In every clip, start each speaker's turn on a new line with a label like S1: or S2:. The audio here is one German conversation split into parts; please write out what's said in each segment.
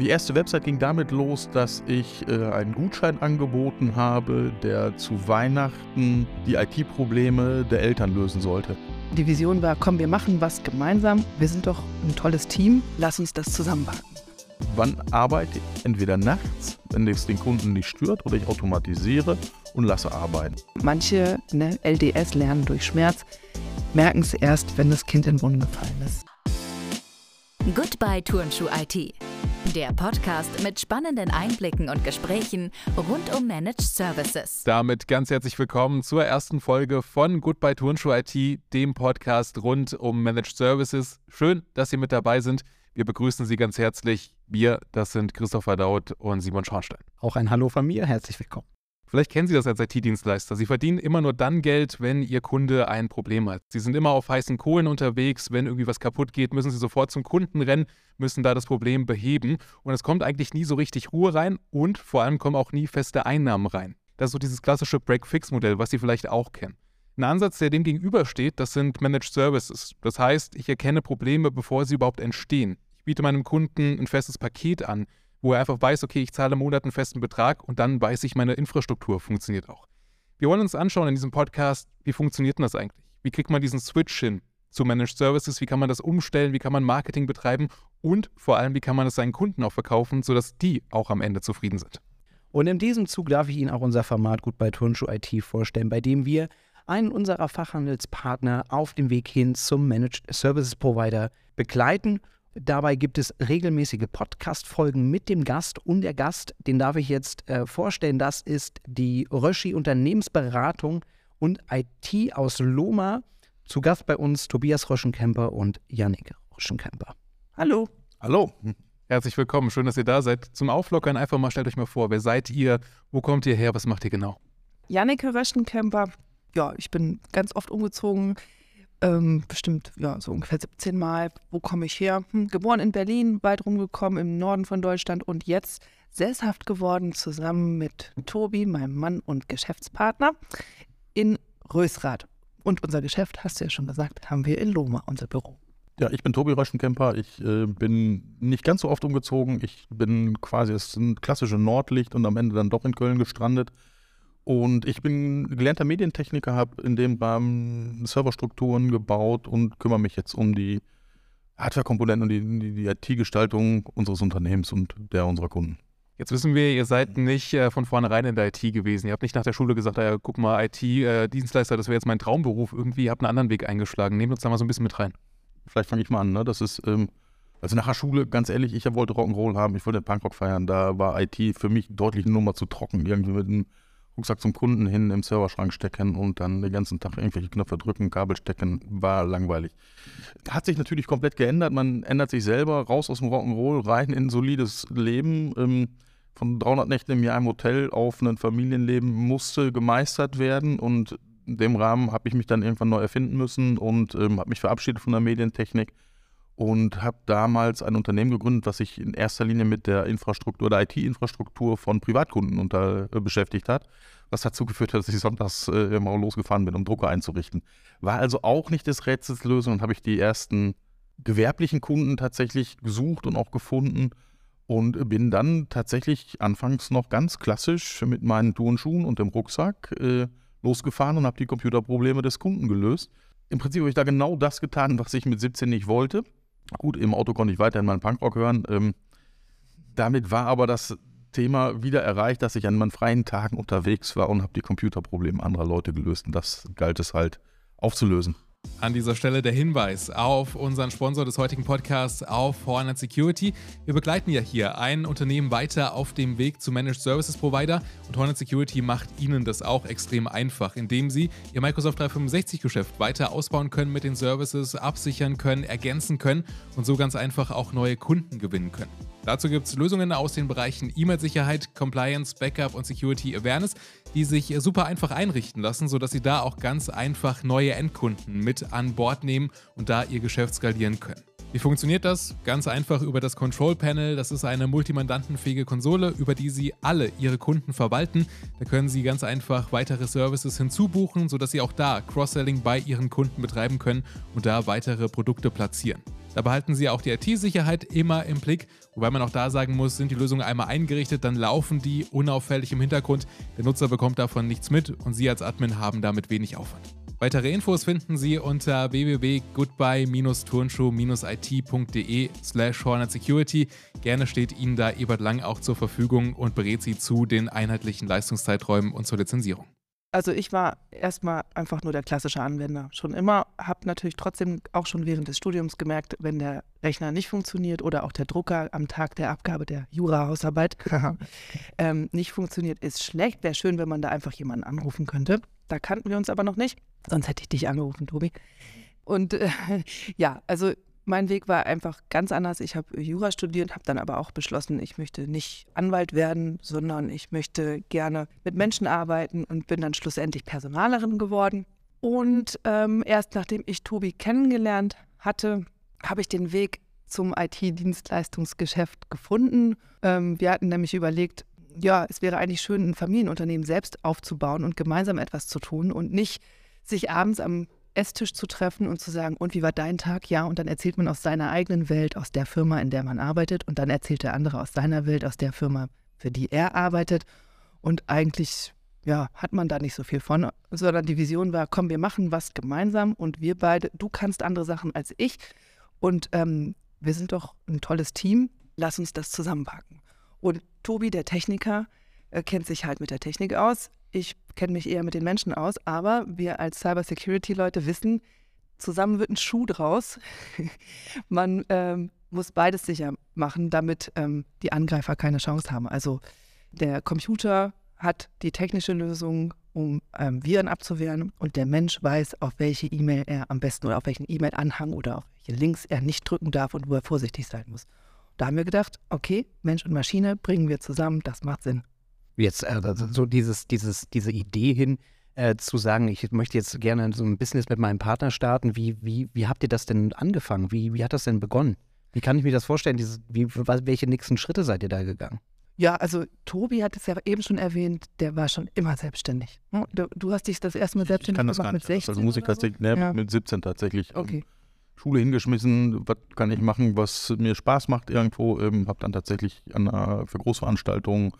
S1: Die erste Website ging damit los, dass ich äh, einen Gutschein angeboten habe, der zu Weihnachten die IT-Probleme der Eltern lösen sollte.
S2: Die Vision war, komm, wir machen was gemeinsam. Wir sind doch ein tolles Team. Lass uns das zusammenpacken.
S1: Wann arbeite ich? Entweder nachts, wenn es den Kunden nicht stört, oder ich automatisiere und lasse arbeiten.
S2: Manche ne, LDS lernen durch Schmerz, merken es erst, wenn das Kind in den Brunnen gefallen ist.
S3: Goodbye Turnschuh IT. Der Podcast mit spannenden Einblicken und Gesprächen rund um Managed Services.
S4: Damit ganz herzlich willkommen zur ersten Folge von Goodbye Turnschuh IT, dem Podcast rund um Managed Services. Schön, dass Sie mit dabei sind. Wir begrüßen Sie ganz herzlich. Wir, das sind Christopher Daut und Simon Schornstein.
S5: Auch ein Hallo von mir, herzlich willkommen.
S4: Vielleicht kennen Sie das als IT-Dienstleister. Sie verdienen immer nur dann Geld, wenn Ihr Kunde ein Problem hat. Sie sind immer auf heißen Kohlen unterwegs. Wenn irgendwie was kaputt geht, müssen Sie sofort zum Kunden rennen, müssen da das Problem beheben. Und es kommt eigentlich nie so richtig Ruhe rein und vor allem kommen auch nie feste Einnahmen rein. Das ist so dieses klassische Break-Fix-Modell, was Sie vielleicht auch kennen. Ein Ansatz, der dem gegenübersteht, das sind Managed Services. Das heißt, ich erkenne Probleme, bevor sie überhaupt entstehen. Ich biete meinem Kunden ein festes Paket an, wo er einfach weiß, okay, ich zahle im Monat einen festen Betrag und dann weiß ich, meine Infrastruktur funktioniert auch. Wir wollen uns anschauen in diesem Podcast, wie funktioniert denn das eigentlich? Wie kriegt man diesen Switch hin zu Managed Services? Wie kann man das umstellen? Wie kann man Marketing betreiben? Und vor allem, wie kann man es seinen Kunden auch verkaufen, sodass die auch am Ende zufrieden sind?
S5: Und in diesem Zug darf ich Ihnen auch unser Format Gut bei Turnschuh IT vorstellen, bei dem wir einen unserer Fachhandelspartner auf dem Weg hin zum Managed Services Provider begleiten Dabei gibt es regelmäßige Podcast-Folgen mit dem Gast und der Gast, den darf ich jetzt äh, vorstellen, das ist die Röschi Unternehmensberatung und IT aus Loma. Zu Gast bei uns Tobias Röschenkemper und Yannick Röschenkemper.
S2: Hallo.
S1: Hallo.
S4: Herzlich willkommen, schön, dass ihr da seid. Zum Auflockern einfach mal stellt euch mal vor, wer seid ihr, wo kommt ihr her, was macht ihr genau?
S2: Yannick Röschenkemper, ja, ich bin ganz oft umgezogen ähm, bestimmt ja, so ungefähr 17 Mal. Wo komme ich her? Hm, geboren in Berlin, weit rumgekommen im Norden von Deutschland und jetzt sesshaft geworden zusammen mit Tobi, meinem Mann und Geschäftspartner, in Rösrath. Und unser Geschäft, hast du ja schon gesagt, haben wir in Loma, unser Büro.
S1: Ja, ich bin Tobi Röschenkemper. Ich äh, bin nicht ganz so oft umgezogen. Ich bin quasi, sind klassische Nordlicht und am Ende dann doch in Köln gestrandet. Und ich bin gelernter Medientechniker, habe in dem Rahmen Serverstrukturen gebaut und kümmere mich jetzt um die Hardware-Komponenten und die, die, die IT-Gestaltung unseres Unternehmens und der unserer Kunden.
S4: Jetzt wissen wir, ihr seid nicht äh, von vornherein in der IT gewesen. Ihr habt nicht nach der Schule gesagt, ja, guck mal, IT-Dienstleister, äh, das wäre jetzt mein Traumberuf. Irgendwie, ihr habt einen anderen Weg eingeschlagen. Nehmt uns da mal so ein bisschen mit rein.
S1: Vielleicht fange ich mal an. Ne? Das ist, ähm, also nach der Schule, ganz ehrlich, ich wollte Rock'n'Roll haben, ich wollte Punkrock feiern. Da war IT für mich deutlich eine Nummer zu trocken. Irgendwie mit einem Rucksack zum Kunden hin im Serverschrank stecken und dann den ganzen Tag irgendwelche Knöpfe drücken, Kabel stecken, war langweilig. Hat sich natürlich komplett geändert. Man ändert sich selber raus aus dem Rock'n'Roll, rein in ein solides Leben. Ähm, von 300 Nächten im Jahr im Hotel auf ein Familienleben musste gemeistert werden und in dem Rahmen habe ich mich dann irgendwann neu erfinden müssen und ähm, habe mich verabschiedet von der Medientechnik und habe damals ein Unternehmen gegründet, was sich in erster Linie mit der Infrastruktur oder IT-Infrastruktur von Privatkunden unter, äh, beschäftigt hat, was dazu geführt hat, dass ich sonntags äh, immer losgefahren bin, um Drucker einzurichten. War also auch nicht des Rätsels Lösung und habe ich die ersten gewerblichen Kunden tatsächlich gesucht und auch gefunden und bin dann tatsächlich anfangs noch ganz klassisch mit meinen Turnschuhen und dem Rucksack äh, losgefahren und habe die Computerprobleme des Kunden gelöst. Im Prinzip habe ich da genau das getan, was ich mit 17 nicht wollte. Gut, im Auto konnte ich weiterhin meinen Punkrock hören. Ähm, damit war aber das Thema wieder erreicht, dass ich an meinen freien Tagen unterwegs war und habe die Computerprobleme anderer Leute gelöst. Und das galt es halt aufzulösen.
S4: An dieser Stelle der Hinweis auf unseren Sponsor des heutigen Podcasts, auf Hornet Security. Wir begleiten ja hier ein Unternehmen weiter auf dem Weg zu Managed Services Provider und Hornet Security macht Ihnen das auch extrem einfach, indem Sie Ihr Microsoft 365 Geschäft weiter ausbauen können mit den Services, absichern können, ergänzen können und so ganz einfach auch neue Kunden gewinnen können. Dazu gibt es Lösungen aus den Bereichen E-Mail-Sicherheit, Compliance, Backup und Security Awareness, die sich super einfach einrichten lassen, sodass Sie da auch ganz einfach neue Endkunden mit an Bord nehmen und da Ihr Geschäft skalieren können. Wie funktioniert das? Ganz einfach über das Control Panel. Das ist eine multimandantenfähige Konsole, über die Sie alle Ihre Kunden verwalten. Da können Sie ganz einfach weitere Services hinzubuchen, sodass Sie auch da Cross-Selling bei Ihren Kunden betreiben können und da weitere Produkte platzieren. Da behalten Sie auch die IT-Sicherheit immer im Blick, wobei man auch da sagen muss, sind die Lösungen einmal eingerichtet, dann laufen die unauffällig im Hintergrund. Der Nutzer bekommt davon nichts mit und Sie als Admin haben damit wenig Aufwand. Weitere Infos finden Sie unter www.goodbye-turnschuh-it.de slash Security. Gerne steht Ihnen da Ebert Lang auch zur Verfügung und berät Sie zu den einheitlichen Leistungszeiträumen und zur Lizenzierung.
S2: Also ich war erstmal einfach nur der klassische Anwender. Schon immer, habe natürlich trotzdem auch schon während des Studiums gemerkt, wenn der Rechner nicht funktioniert oder auch der Drucker am Tag der Abgabe der Jura-Hausarbeit ähm, nicht funktioniert, ist schlecht. Wäre schön, wenn man da einfach jemanden anrufen könnte. Da kannten wir uns aber noch nicht. Sonst hätte ich dich angerufen, Tobi. Und äh, ja, also mein Weg war einfach ganz anders. Ich habe Jura studiert, habe dann aber auch beschlossen, ich möchte nicht Anwalt werden, sondern ich möchte gerne mit Menschen arbeiten und bin dann schlussendlich Personalerin geworden. Und ähm, erst nachdem ich Tobi kennengelernt hatte, habe ich den Weg zum IT-Dienstleistungsgeschäft gefunden. Ähm, wir hatten nämlich überlegt, ja, es wäre eigentlich schön, ein Familienunternehmen selbst aufzubauen und gemeinsam etwas zu tun und nicht sich abends am Esstisch zu treffen und zu sagen, und wie war dein Tag? Ja, und dann erzählt man aus seiner eigenen Welt, aus der Firma, in der man arbeitet, und dann erzählt der andere aus seiner Welt, aus der Firma, für die er arbeitet. Und eigentlich, ja, hat man da nicht so viel von, sondern die Vision war, komm, wir machen was gemeinsam und wir beide, du kannst andere Sachen als ich und ähm, wir sind doch ein tolles Team, lass uns das zusammenpacken. Und Tobi, der Techniker, äh, kennt sich halt mit der Technik aus. Ich kenne mich eher mit den Menschen aus, aber wir als Cybersecurity-Leute wissen, zusammen wird ein Schuh draus. Man ähm, muss beides sicher machen, damit ähm, die Angreifer keine Chance haben. Also der Computer hat die technische Lösung, um ähm, Viren abzuwehren und der Mensch weiß, auf welche E-Mail er am besten oder auf welchen E-Mail-Anhang oder auf welche Links er nicht drücken darf und wo er vorsichtig sein muss. Da haben wir gedacht, okay, Mensch und Maschine bringen wir zusammen, das macht Sinn
S5: jetzt äh, so dieses, dieses, diese Idee hin, äh, zu sagen, ich möchte jetzt gerne so ein Business mit meinem Partner starten. Wie, wie, wie habt ihr das denn angefangen? Wie, wie hat das denn begonnen? Wie kann ich mir das vorstellen? Dieses, wie, welche nächsten Schritte seid ihr da gegangen?
S2: Ja, also Tobi hat es ja eben schon erwähnt, der war schon immer selbstständig. Ne? Du, du hast dich das erste Mal selbstständig
S1: gemacht
S2: mit
S1: nicht.
S2: 16
S1: Also Musik tatsächlich, ne, ja. mit 17 tatsächlich. Ähm,
S2: okay.
S1: Schule hingeschmissen, was kann ich machen, was mir Spaß macht irgendwo. Ähm, habe dann tatsächlich an, äh, für Großveranstaltungen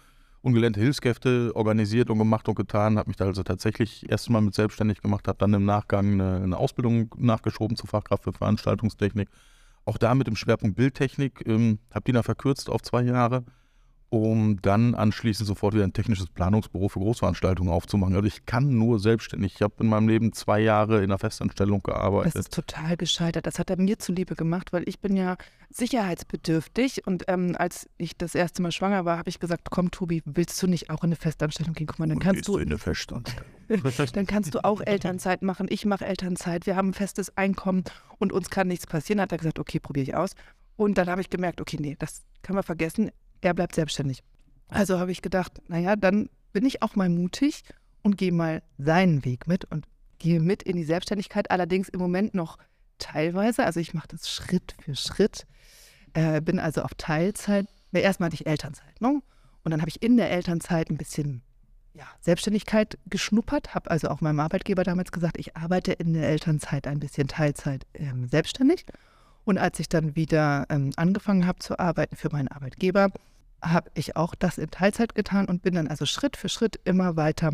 S1: ungelernte Hilfskräfte organisiert und gemacht und getan, habe mich da also tatsächlich erstmal mit selbstständig gemacht, habe dann im Nachgang eine, eine, Ausbildung nachgeschoben zur Fachkraft für Veranstaltungstechnik. Auch da mit dem Schwerpunkt Bildtechnik, ähm, habe die dann verkürzt auf zwei Jahre um dann anschließend sofort wieder ein technisches Planungsbüro für Großveranstaltungen aufzumachen. Also ich kann nur selbstständig. Ich habe in meinem Leben zwei Jahre in einer Festanstellung gearbeitet.
S2: Das ist total gescheitert. Das hat er mir zuliebe gemacht, weil ich bin ja sicherheitsbedürftig und ähm, als ich das erste Mal schwanger war, habe ich gesagt, komm Tobi, willst du nicht auch in eine Festanstellung gehen? Guck mal, dann kannst du
S1: in eine Festanstellung.
S2: dann kannst du auch Elternzeit machen. Ich mache Elternzeit. Wir haben ein festes Einkommen und uns kann nichts passieren. Hat er gesagt, okay, probiere ich aus. Und dann habe ich gemerkt, okay, nee, das kann man vergessen er bleibt selbstständig. Also habe ich gedacht, naja, dann bin ich auch mal mutig und gehe mal seinen Weg mit und gehe mit in die Selbstständigkeit. Allerdings im Moment noch teilweise. Also ich mache das Schritt für Schritt. Äh, bin also auf Teilzeit. Erstmal hatte ich Elternzeit. Ne? Und dann habe ich in der Elternzeit ein bisschen ja, Selbstständigkeit geschnuppert. Habe also auch meinem Arbeitgeber damals gesagt, ich arbeite in der Elternzeit ein bisschen Teilzeit ähm, selbstständig. Und als ich dann wieder ähm, angefangen habe zu arbeiten für meinen Arbeitgeber, habe ich auch das in Teilzeit getan und bin dann also Schritt für Schritt immer weiter,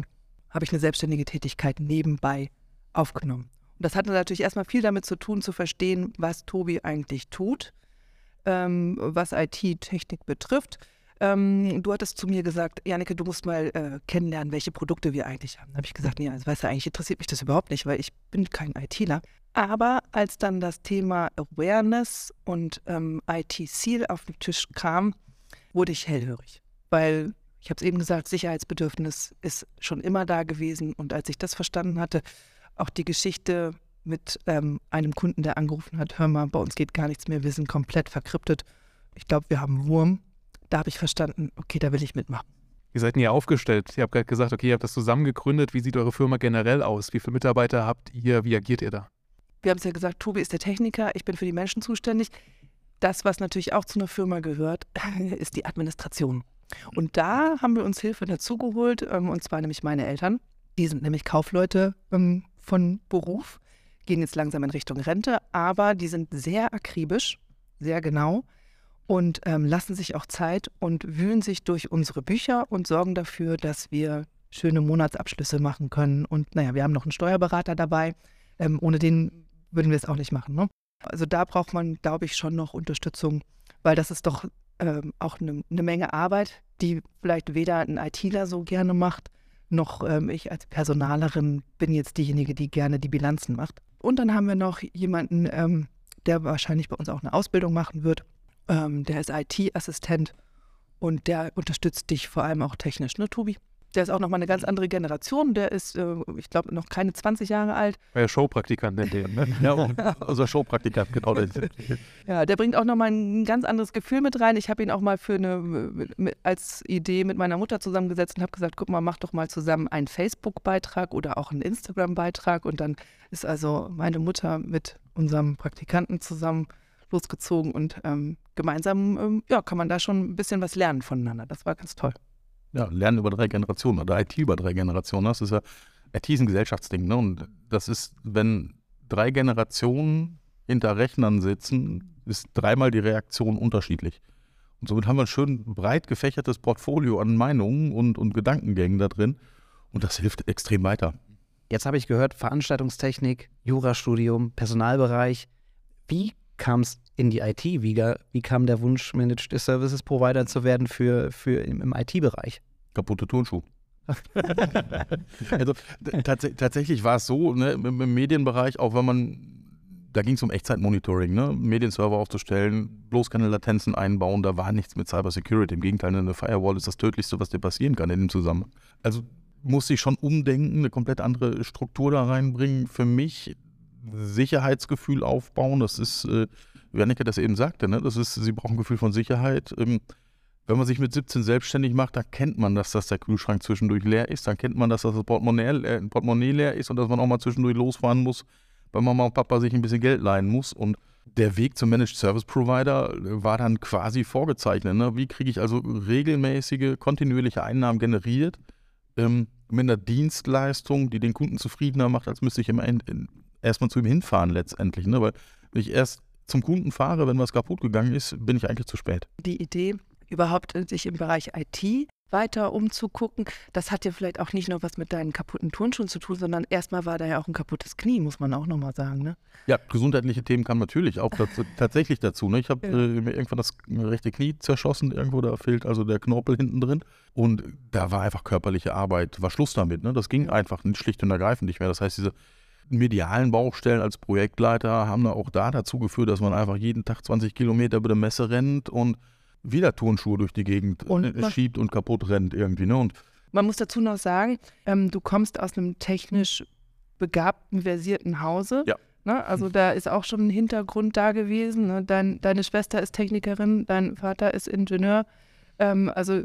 S2: habe ich eine selbstständige Tätigkeit nebenbei aufgenommen. Und das hatte natürlich erstmal viel damit zu tun, zu verstehen, was Tobi eigentlich tut, ähm, was IT-Technik betrifft. Ähm, du hattest zu mir gesagt, Janneke, du musst mal äh, kennenlernen, welche Produkte wir eigentlich haben. Da habe ich gesagt, nee, also weißt du, eigentlich interessiert mich das überhaupt nicht, weil ich bin kein ITler. Aber als dann das Thema Awareness und ähm, IT-Seal auf den Tisch kam, wurde ich hellhörig, weil ich habe es eben gesagt, Sicherheitsbedürfnis ist schon immer da gewesen. Und als ich das verstanden hatte, auch die Geschichte mit ähm, einem Kunden, der angerufen hat, hör mal, bei uns geht gar nichts mehr, wir sind komplett verkryptet. Ich glaube, wir haben Wurm. Da habe ich verstanden, okay, da will ich mitmachen.
S4: Wie seid ihr aufgestellt? Ihr habt gerade gesagt, okay, ihr habt das zusammen gegründet. Wie sieht eure Firma generell aus? Wie viele Mitarbeiter habt ihr? Wie agiert ihr da?
S2: Wir haben es ja gesagt, Tobi ist der Techniker, ich bin für die Menschen zuständig. Das, was natürlich auch zu einer Firma gehört, ist die Administration. Und da haben wir uns Hilfe dazugeholt, ähm, und zwar nämlich meine Eltern. Die sind nämlich Kaufleute ähm, von Beruf, gehen jetzt langsam in Richtung Rente, aber die sind sehr akribisch, sehr genau und ähm, lassen sich auch Zeit und wühlen sich durch unsere Bücher und sorgen dafür, dass wir schöne Monatsabschlüsse machen können. Und naja, wir haben noch einen Steuerberater dabei. Ohne den würden wir es auch nicht machen. Ne? Also da braucht man, glaube ich, schon noch Unterstützung, weil das ist doch ähm, auch eine ne Menge Arbeit, die vielleicht weder ein ITler so gerne macht, noch ähm, ich als Personalerin bin jetzt diejenige, die gerne die Bilanzen macht. Und dann haben wir noch jemanden, ähm, der wahrscheinlich bei uns auch eine Ausbildung machen wird. Ähm, der ist IT-Assistent und der unterstützt dich vor allem auch technisch, ne, Tobi? Der ist auch nochmal eine ganz andere Generation. Der ist, äh, ich glaube, noch keine 20 Jahre alt.
S4: War ja Showpraktikant nennt den, ne?
S1: Ja, also Showpraktikant, genau.
S2: ja, der bringt auch nochmal ein ganz anderes Gefühl mit rein. Ich habe ihn auch mal für eine, als Idee mit meiner Mutter zusammengesetzt und habe gesagt, guck mal, mach doch mal zusammen einen Facebook-Beitrag oder auch einen Instagram-Beitrag. Und dann ist also meine Mutter mit unserem Praktikanten zusammen losgezogen und ähm, gemeinsam ähm, ja, kann man da schon ein bisschen was lernen voneinander. Das war ganz toll
S1: ja, Lernen über drei Generationen oder IT über drei Generationen. Das ist ja, IT ist ein Gesellschaftsding. Ne? Und das ist, wenn drei Generationen hinter Rechnern sitzen, ist dreimal die Reaktion unterschiedlich. Und somit haben wir ein schön breit gefächertes Portfolio an Meinungen und, und Gedankengängen da drin. Und das hilft extrem weiter.
S5: Jetzt habe ich gehört, Veranstaltungstechnik, Jurastudium, Personalbereich. Wie kam es in die IT? Wie, wie kam der Wunsch, Managed Services Provider zu werden für, für im, im IT-Bereich?
S1: Kaputte Turnschuh. also tats tatsächlich war es so, ne, im, im, Medienbereich, auch wenn man, da ging es um Echtzeitmonitoring, ne, Medienserver aufzustellen, bloß keine Latenzen einbauen, da war nichts mit Cybersecurity. Im Gegenteil, eine Firewall ist das Tödlichste, was dir passieren kann in dem Zusammenhang. Also musste ich schon umdenken, eine komplett andere Struktur da reinbringen. Für mich Sicherheitsgefühl aufbauen. Das ist, äh, wie Anneke das eben sagte, ne? das ist, sie brauchen ein Gefühl von Sicherheit. Ähm, wenn man sich mit 17 selbstständig macht, dann kennt man, dass das der Kühlschrank zwischendurch leer ist. Dann kennt man, dass das Portemonnaie, äh, Portemonnaie leer ist und dass man auch mal zwischendurch losfahren muss, weil Mama und Papa sich ein bisschen Geld leihen muss. Und der Weg zum Managed Service Provider äh, war dann quasi vorgezeichnet. Ne? Wie kriege ich also regelmäßige, kontinuierliche Einnahmen generiert ähm, mit einer Dienstleistung, die den Kunden zufriedener macht, als müsste ich im, erstmal zu ihm hinfahren letztendlich. Ne? Weil wenn ich erst zum Kunden fahre, wenn was kaputt gegangen ist, bin ich eigentlich zu spät.
S2: Die Idee, überhaupt sich im Bereich IT weiter umzugucken, das hat ja vielleicht auch nicht nur was mit deinen kaputten Turnschuhen zu tun, sondern erstmal war da ja auch ein kaputtes Knie, muss man auch nochmal sagen. Ne?
S1: Ja, gesundheitliche Themen kamen natürlich auch dazu, tatsächlich dazu. Ne? Ich habe ja. äh, mir irgendwann das rechte Knie zerschossen, irgendwo da fehlt also der Knorpel hinten drin. Und da war einfach körperliche Arbeit, war Schluss damit. Ne? Das ging einfach schlicht und ergreifend nicht mehr. Das heißt, diese medialen Baustellen als Projektleiter haben da auch da dazu geführt, dass man einfach jeden Tag 20 Kilometer über der Messe rennt und wieder Turnschuhe durch die Gegend und äh, schiebt und kaputt rennt irgendwie. Ne? Und
S2: man muss dazu noch sagen, ähm, du kommst aus einem technisch begabten, versierten Hause.
S1: Ja.
S2: Ne? Also da ist auch schon ein Hintergrund da gewesen. Ne? Dein, deine Schwester ist Technikerin, dein Vater ist Ingenieur. Ähm, also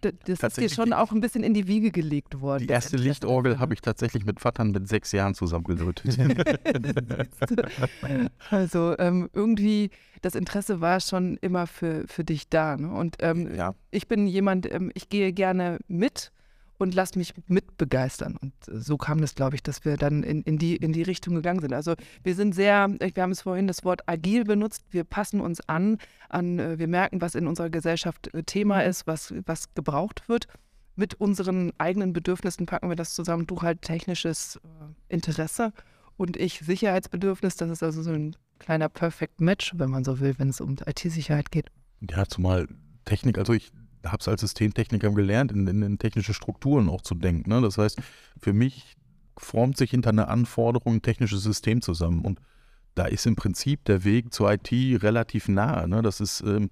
S2: das ist dir schon auch ein bisschen in die Wiege gelegt worden.
S1: Die erste Lichtorgel habe ich tatsächlich mit Vattern mit sechs Jahren zusammengelötet.
S2: also ähm, irgendwie, das Interesse war schon immer für, für dich da. Ne? Und ähm, ja. ich bin jemand, ähm, ich gehe gerne mit und lass mich mitbegeistern. Und so kam es, glaube ich, dass wir dann in, in, die, in die Richtung gegangen sind. Also wir sind sehr, wir haben es vorhin das Wort agil benutzt, wir passen uns an, an äh, wir merken, was in unserer Gesellschaft äh, Thema mhm. ist, was, was gebraucht wird. Mit unseren eigenen Bedürfnissen packen wir das zusammen. Du halt technisches äh, Interesse und ich Sicherheitsbedürfnis. Das ist also so ein kleiner Perfect Match, wenn man so will, wenn es um IT-Sicherheit geht.
S1: Ja, zumal Technik, also ich habe es als Systemtechniker gelernt, in, in, in, technische Strukturen auch zu denken. Ne? Das heißt, für mich formt sich hinter einer Anforderung ein technisches System zusammen. Und da ist im Prinzip der Weg zur IT relativ nahe. Ne? Das ist, ähm,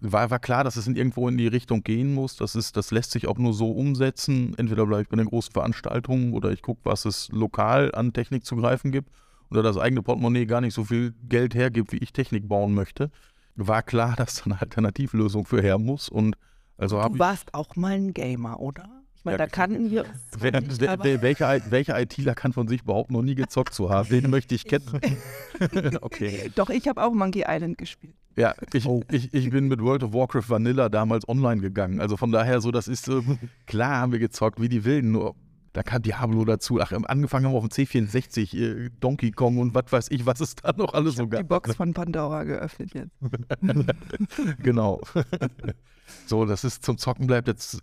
S1: war, war klar, dass es in irgendwo in die Richtung gehen muss. Das, ist, das lässt sich auch nur so umsetzen. Entweder bleibe ich bei den großen Veranstaltungen oder ich gucke, was es lokal an Technik zu greifen gibt. Oder das eigene Portemonnaie gar nicht so viel Geld hergibt, wie ich Technik bauen möchte. War klar, dass da eine Alternativlösung für her muss. Und also
S2: du warst auch mal ein Gamer, oder? Ich meine, ja, da kannten wir uns.
S1: Wer, wer, welcher, welcher ITler kann von sich behaupten, noch nie gezockt zu haben? Den möchte ich kennen.
S2: okay. Doch, ich habe auch Monkey Island gespielt.
S1: Ja, ich, oh. ich, ich bin mit World of Warcraft Vanilla damals online gegangen. Also von daher so, das ist so, klar haben wir gezockt wie die Wilden, nur Da kam Diablo dazu. Ach, angefangen haben wir auf dem C64, äh, Donkey Kong und was weiß ich, was es da noch alles so
S2: Die
S1: gab.
S2: Box von Pandora geöffnet jetzt.
S1: genau. so, das ist zum Zocken bleibt jetzt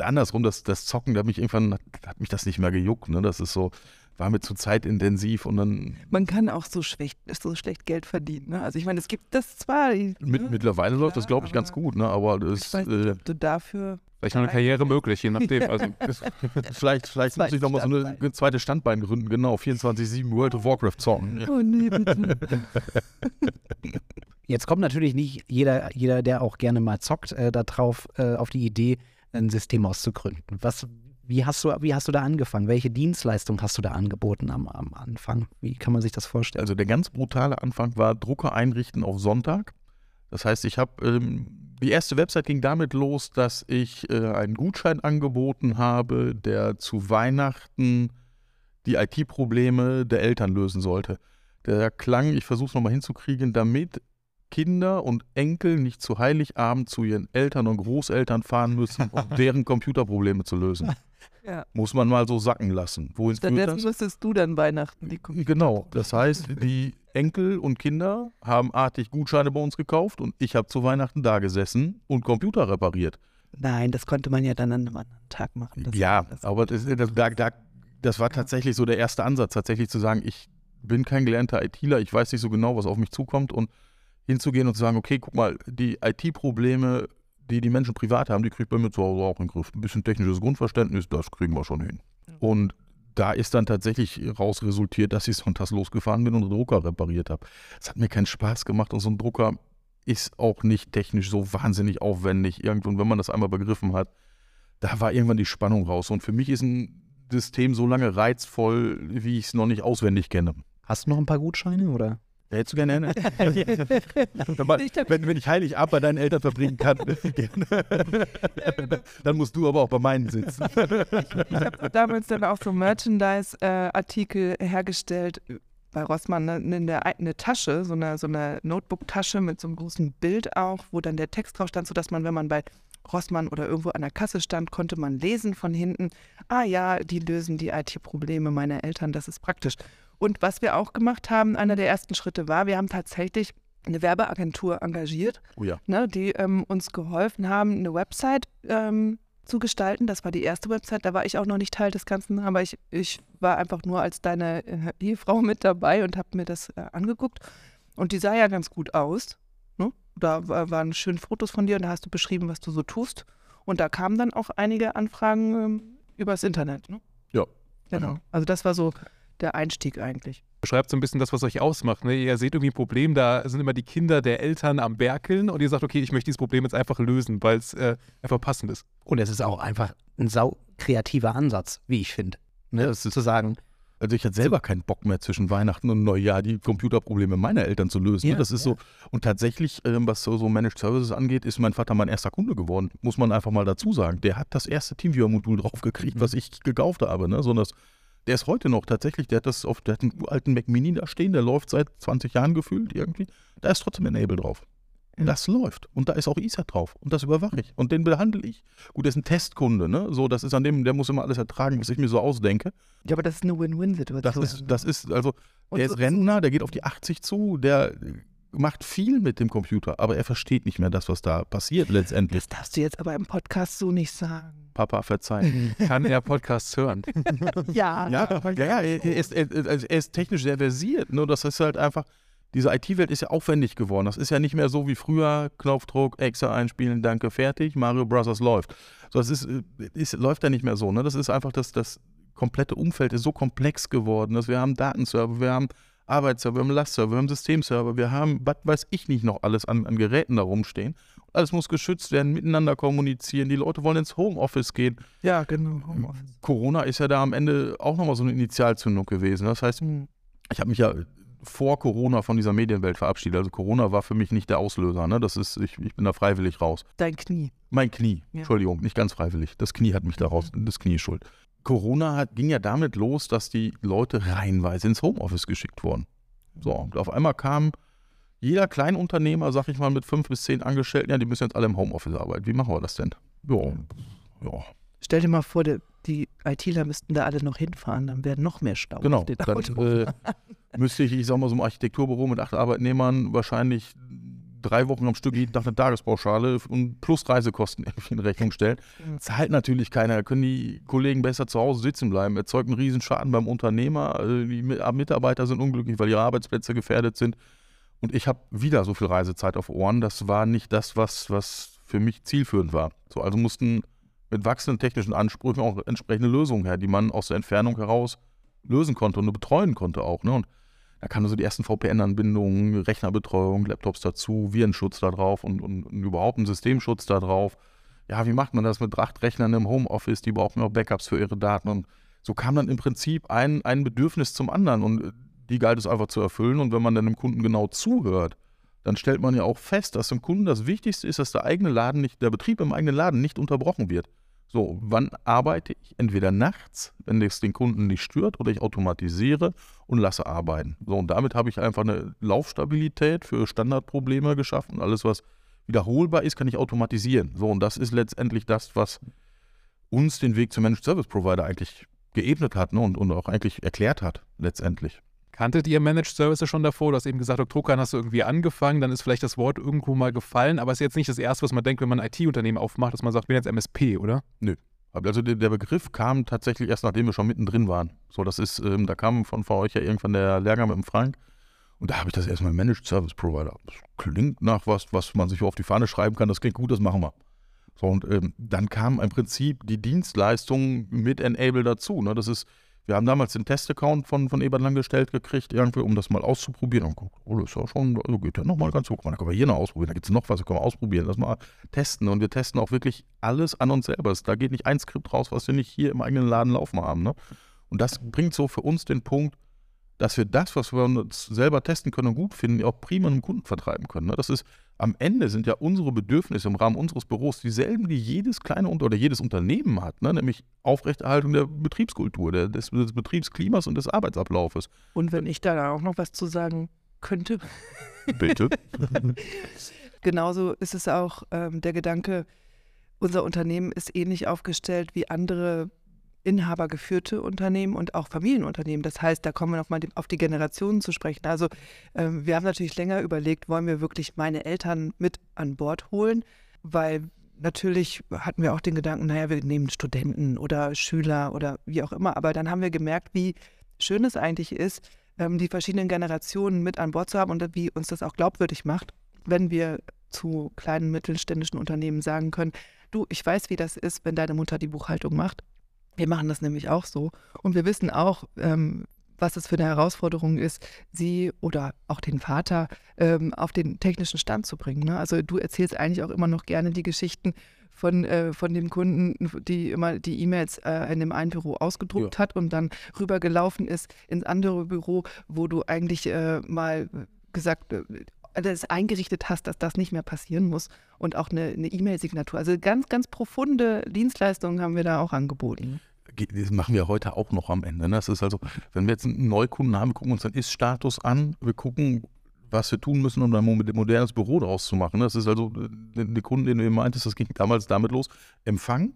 S1: andersrum, das, das Zocken, da hat mich irgendwann, hat, hat mich das nicht mehr gejuckt. Ne? Das ist so, war mir zu zeitintensiv und dann
S2: Man kann auch so schlecht, so schlecht Geld verdienen. Ne? Also ich meine, es gibt das zwar.
S1: mit,
S2: ne?
S1: mittlerweile läuft das, glaube ich, ganz gut, ne? Aber
S2: Ich
S1: das,
S2: weiß nicht,
S1: äh,
S2: du dafür.
S4: Vielleicht noch eine Karriere möglich, je nachdem. Also,
S1: vielleicht, vielleicht muss ich noch mal so eine, zweites Standbein gründen, genau, 24-7 World of Warcraft zocken. Ja.
S2: Oh nee, bitte.
S5: Jetzt kommt natürlich nicht jeder, jeder der auch gerne mal zockt, äh, darauf äh, auf die Idee, ein System auszugründen. Was, wie, hast du, wie hast du da angefangen? Welche Dienstleistung hast du da angeboten am, am Anfang? Wie kann man sich das vorstellen?
S1: Also der ganz brutale Anfang war Drucker einrichten auf Sonntag. Das heißt, ich habe ähm, die erste Website ging damit los, dass ich äh, einen Gutschein angeboten habe, der zu Weihnachten die IT-Probleme der Eltern lösen sollte. Der klang, ich versuche es nochmal hinzukriegen, damit Kinder und Enkel nicht zu Heiligabend zu ihren Eltern und Großeltern fahren müssen, um deren Computerprobleme zu lösen.
S2: Ja.
S1: Muss man mal so sacken lassen. Wohin
S2: Stattdessen
S1: das?
S2: müsstest du dann Weihnachten die Computer.
S1: Genau, das heißt, die Enkel und Kinder haben artig Gutscheine bei uns gekauft und ich habe zu Weihnachten da gesessen und Computer repariert.
S2: Nein, das konnte man ja dann an einem anderen Tag machen. Das,
S1: ja,
S2: das,
S1: aber das, das, da, da, das war tatsächlich so der erste Ansatz, tatsächlich zu sagen, ich bin kein gelernter ITler, ich weiß nicht so genau, was auf mich zukommt und hinzugehen und zu sagen, okay, guck mal, die IT-Probleme, die die Menschen privat haben, die kriegt bei mir zu Hause auch in den Griff. Ein bisschen technisches Grundverständnis, das kriegen wir schon hin. Und da ist dann tatsächlich raus resultiert, dass ich sonntags losgefahren bin und einen Drucker repariert habe. Es hat mir keinen Spaß gemacht und so ein Drucker ist auch nicht technisch so wahnsinnig aufwendig. Irgendwann, wenn man das einmal begriffen hat, da war irgendwann die Spannung raus. Und für mich ist ein System so lange reizvoll, wie ich es noch nicht auswendig kenne.
S5: Hast du noch ein paar Gutscheine oder?
S1: Hättest du gerne eine? wenn, wenn, ich Heiligabend bei deinen Eltern verbringen kann, dann musst du aber auch bei meinen sitzen.
S2: Ich habe damals dann auch so Merchandise-Artikel hergestellt bei Rossmann ne, in der eine Tasche, so eine, so eine Notebook-Tasche mit so einem großen Bild auch, wo dann der Text drauf stand, sodass man, wenn man bei Rossmann oder irgendwo an der Kasse stand, konnte man lesen von hinten, ah ja, die lösen die IT-Probleme meiner Eltern, das ist praktisch. Und was wir auch gemacht haben, einer der ersten Schritte war, wir haben tatsächlich eine Werbeagentur engagiert,
S1: Oh ja.
S2: ne, die ähm, uns geholfen haben, eine Website ähm, zu gestalten. Das war die erste Website, da war ich auch noch nicht Teil des Ganzen, aber ich, ich war einfach nur als deine äh, Ehefrau mit dabei und habe mir das äh, angeguckt. Und die sah ja ganz gut aus. Ne? Da war, waren schöne Fotos von dir und da hast du beschrieben, was du so tust. Und da kamen dann auch einige Anfragen ähm, übers Internet. Ne?
S1: Ja.
S2: Genau. Also das war so der Einstieg eigentlich.
S4: beschreibt so ein bisschen das, was euch ausmacht. Ne? Ihr seht irgendwie ein Problem, da sind immer die Kinder der Eltern am Werkeln und ihr sagt, okay, ich möchte dieses Problem jetzt einfach lösen, weil es äh, einfach passend ist.
S5: Und es ist auch einfach ein sau kreativer Ansatz, wie ich finde. Ne?
S1: Ja, es ist-
S5: zu sagen,
S1: Also ich hatte selber keinen Bock mehr zwischen Weihnachten und Neujahr die Computerprobleme meiner Eltern zu lösen.
S5: Ja,
S1: ne? das ist so. Und tatsächlich, ähm, was so, so Managed Services angeht, ist mein Vater mein erster Kunde geworden. Muss man einfach mal dazu sagen. Der hat das erste Teamviewer-Modul draufgekriegt, was ich gekauft habe. Ne? So, das, der ist heute noch tatsächlich, der hat das auf, der hat einen uralten Mac Mini da stehen, der läuft seit 20 Jahren gefühlt irgendwie. Da ist trotzdem Enable drauf. Das läuft. Und da ist auch ISA drauf. Und das überwache ich. Und den behandle ich. Gut, der ist ein Testkunde, ne? So, das ist an dem, der muss immer alles ertragen, was ich mir so ausdenke.
S2: Ja, aber das ist eine Win-Win-Situation.
S1: Das ist, das ist, also, der
S2: so-
S1: ist Rentner, der geht auf die 80 zu, der macht viel mit dem Computer, aber er versteht nicht mehr das, was da passiert letztendlich.
S2: Das darfst du jetzt aber im Podcast so nicht sagen.
S1: Papa, verzeih.
S4: Kann er Podcasts hören?
S2: Ja.
S1: ja, ja, ja, er, ist, er, also er ist technisch sehr versiert, nur das ist halt einfach, diese IT-Welt ist ja aufwendig geworden. Das ist ja nicht mehr so wie früher, Knopfdruck, Exe einspielen, danke, fertig, Mario Bros. läuft. So, das ist, äh, ist, läuft ja nicht mehr so. Ne? Das ist einfach, das, das komplette Umfeld ist so komplex geworden, dass wir haben Datenserver, wir haben Arbeitsserver, wir haben Lastserver, wir haben Systemserver, wir haben, was weiß ich nicht noch alles an, an Geräten da rumstehen. Alles muss geschützt werden, miteinander kommunizieren. Die Leute wollen ins Homeoffice gehen.
S2: Ja, genau. Homeoffice.
S1: Corona ist ja da am Ende auch nochmal so eine Initialzündung gewesen. Das heißt,
S2: Hm.
S1: ich habe mich ja vor Corona von dieser Medienwelt verabschiedet. Also Corona war für mich nicht der Auslöser. Ne? Das ist, ich, ich bin da freiwillig raus.
S2: Dein Knie.
S1: Mein Knie,
S2: Ja.
S1: Entschuldigung, nicht ganz freiwillig. Das Knie hat mich da raus, das Knie ist schuld. Corona hat, ging ja damit los, dass die Leute reihenweise ins Homeoffice geschickt wurden. So, und auf einmal kam jeder Kleinunternehmer, sag ich mal, mit fünf bis zehn Angestellten, ja, die müssen jetzt alle im Homeoffice arbeiten. Wie machen wir das denn? Ja, ja.
S2: Stell dir mal vor, die, die ITler müssten da alle noch hinfahren, dann wäre noch mehr Stau.
S1: Genau,
S2: auf den
S1: dann äh, müsste ich, ich sag mal, so ein Architekturbüro mit acht Arbeitnehmern wahrscheinlich drei Wochen am Stück jeden Tag eine Tagespauschale und plus Reisekosten irgendwie in Rechnung stellen.
S2: Mhm.
S1: Zahlt natürlich keiner. Da können die Kollegen besser zu Hause sitzen bleiben. Erzeugt einen Riesenschaden beim Unternehmer. Äh, Die Mi- Mitarbeiter sind unglücklich, weil ihre Arbeitsplätze gefährdet sind. Und ich habe wieder so viel Reisezeit auf Ohren. Das war nicht das, was, was für mich zielführend war. So, also mussten mit wachsenden technischen Ansprüchen auch entsprechende Lösungen her, die man aus der Entfernung heraus lösen konnte und betreuen konnte auch. Ne? Und da kamen so die ersten VPN-Anbindungen, Rechnerbetreuung, Laptops dazu, Virenschutz da drauf und, und, und überhaupt ein Systemschutz da drauf. Ja, wie macht man das mit acht Rechnern im Homeoffice? Die brauchen auch Backups für ihre Daten. Und so kam dann im Prinzip ein, ein Bedürfnis zum anderen und äh, die galt es einfach zu erfüllen. Und wenn man dann dem Kunden genau zuhört, dann stellt man ja auch fest, dass dem Kunden das Wichtigste ist, dass der eigene Laden nicht, der Betrieb im eigenen Laden nicht unterbrochen wird. So, wann arbeite ich? Entweder nachts, wenn es den Kunden nicht stört, oder ich automatisiere und lasse arbeiten. So, und damit habe ich einfach eine Laufstabilität für Standardprobleme geschaffen. Alles, was wiederholbar ist, kann ich automatisieren. So, und das ist letztendlich das, was uns den Weg zum Managed Service Provider eigentlich geebnet hat ne, und, und auch eigentlich erklärt hat, letztendlich.
S4: Kanntet ihr Managed Services schon davor? Du hast eben gesagt, Druckern hast du irgendwie angefangen, dann ist vielleicht das Wort irgendwo mal gefallen, aber es ist jetzt nicht das Erste, was man denkt, wenn man ein IT-Unternehmen aufmacht, dass man sagt, ich bin jetzt MSP, oder?
S1: Also der, Begriff kam tatsächlich erst, nachdem wir schon mittendrin waren. So, das ist, ähm, da kam von, von euch ja irgendwann der Lehrgang mit dem Frank. Und da habe ich das erstmal Managed Service Provider. Das klingt nach was, was man sich auf die Fahne schreiben kann. Das klingt gut, das machen wir. So, und ähm, dann kam im Prinzip die Dienstleistung mit Enable dazu. Ne? Das ist, wir haben damals den Test-Account von, von Ebert gestellt gekriegt, irgendwie, um das mal auszuprobieren. Und guck, oh, das ist ja schon, also geht ja nochmal ganz hoch. Da können wir hier noch ausprobieren, da gibt es noch was, da können wir ausprobieren. Lass mal testen. Und wir testen auch wirklich alles an uns selber. Da geht nicht ein Skript raus, was wir nicht hier im eigenen Laden laufen haben. Ne? Und das bringt so für uns den Punkt, dass wir das, was wir uns selber testen können und gut finden, auch prima einem Kunden vertreiben können. Ne? Das ist, am Ende sind ja unsere Bedürfnisse im Rahmen unseres Büros dieselben, die jedes kleine oder jedes Unternehmen hat, ne? nämlich Aufrechterhaltung der Betriebskultur, der, des, des Betriebsklimas und des Arbeitsablaufes.
S2: Und wenn ich da auch noch was zu sagen könnte,
S1: Bitte.
S2: genauso ist es auch ähm, der Gedanke, unser Unternehmen ist ähnlich aufgestellt wie andere inhabergeführte Unternehmen und auch Familienunternehmen. Das heißt, da kommen wir nochmal auf die Generationen zu sprechen. Also ähm, wir haben natürlich länger überlegt, wollen wir wirklich meine Eltern mit an Bord holen, weil natürlich hatten wir auch den Gedanken, naja, wir nehmen Studenten oder Schüler oder wie auch immer, aber dann haben wir gemerkt, wie schön es eigentlich ist, ähm, die verschiedenen Generationen mit an Bord zu haben und wie uns das auch glaubwürdig macht, wenn wir zu kleinen mittelständischen Unternehmen sagen können, du, ich weiß, wie das ist, wenn deine Mutter die Buchhaltung macht. Wir machen das nämlich auch so. Und wir wissen auch, ähm, was es für eine Herausforderung ist, sie oder auch den Vater ähm, auf den technischen Stand zu bringen. Ne? Also du erzählst eigentlich auch immer noch gerne die Geschichten von, äh, von dem Kunden, die immer die E-Mails äh, in dem einen Büro ausgedruckt hat und dann rübergelaufen ist ins andere Büro, wo du eigentlich äh, mal gesagt, äh, das eingerichtet hast, dass das nicht mehr passieren muss und auch eine eine E-Mail-Signatur. Also ganz, ganz profunde Dienstleistungen haben wir da auch angeboten.
S1: Das machen wir heute auch noch am Ende. Ne? Das ist also, wenn wir jetzt einen Neukunden haben, wir gucken uns den Ist-Status an, wir gucken, was wir tun müssen, um ein mo- modernes Büro daraus zu machen. Das ist also, äh, der Kunden, den du eben meintest, das ging damals damit los. Empfang,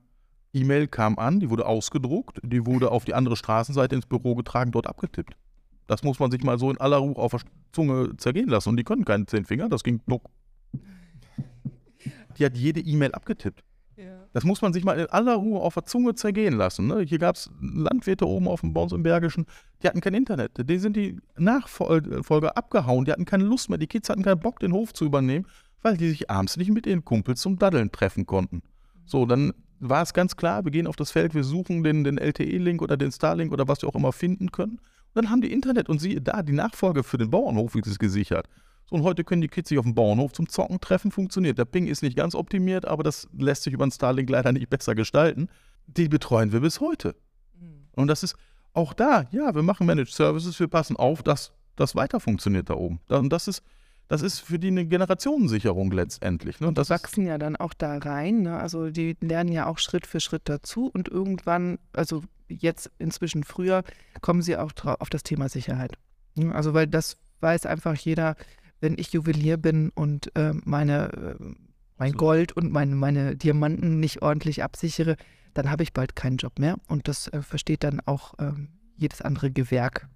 S1: E-Mail kam an, die wurde ausgedruckt, die wurde auf die andere Straßenseite ins Büro getragen, dort abgetippt. Das muss man sich mal so in aller Ruhe auf der Zunge zergehen lassen. Und die können keinen zehn Finger, das ging nuck. Die hat jede E-Mail abgetippt. Das muss man sich mal in aller Ruhe auf der Zunge zergehen lassen. Ne? Hier gab es Landwirte oben auf dem, bei uns im Bergischen, die hatten kein Internet. Die sind die Nachfolger abgehauen, die hatten keine Lust mehr. Die Kids hatten keinen Bock, den Hof zu übernehmen, weil die sich abends nicht mit ihren Kumpels zum Daddeln treffen konnten. So, dann war es ganz klar, wir gehen auf das Feld, wir suchen den, den LTE-Link oder den Starlink oder was wir auch immer finden können. Und dann haben die Internet und siehe da, die Nachfolge für den Bauernhof ist gesichert. So, und heute können die Kids sich auf dem Bauernhof zum Zocken treffen, funktioniert. Der Ping ist nicht ganz optimiert, aber das lässt sich über den Starlink leider nicht besser gestalten. Die betreuen wir bis heute. Und das ist auch da, ja, wir machen Managed Services, wir passen auf, dass das weiter funktioniert da oben. Und das ist, das ist für die eine Generationensicherung letztendlich. Ne? Und das ist,
S2: wachsen ja dann auch da rein. Ne? Also die lernen ja auch Schritt für Schritt dazu und irgendwann, also jetzt inzwischen früher, kommen sie auch auf das Thema Sicherheit. Also weil das weiß einfach jeder, wenn ich Juwelier bin und äh, meine, äh, mein
S1: So.
S2: Gold und meine, meine Diamanten nicht ordentlich absichere, dann habe ich bald keinen Job mehr. Und das äh, versteht dann auch ähm, jedes andere Gewerk.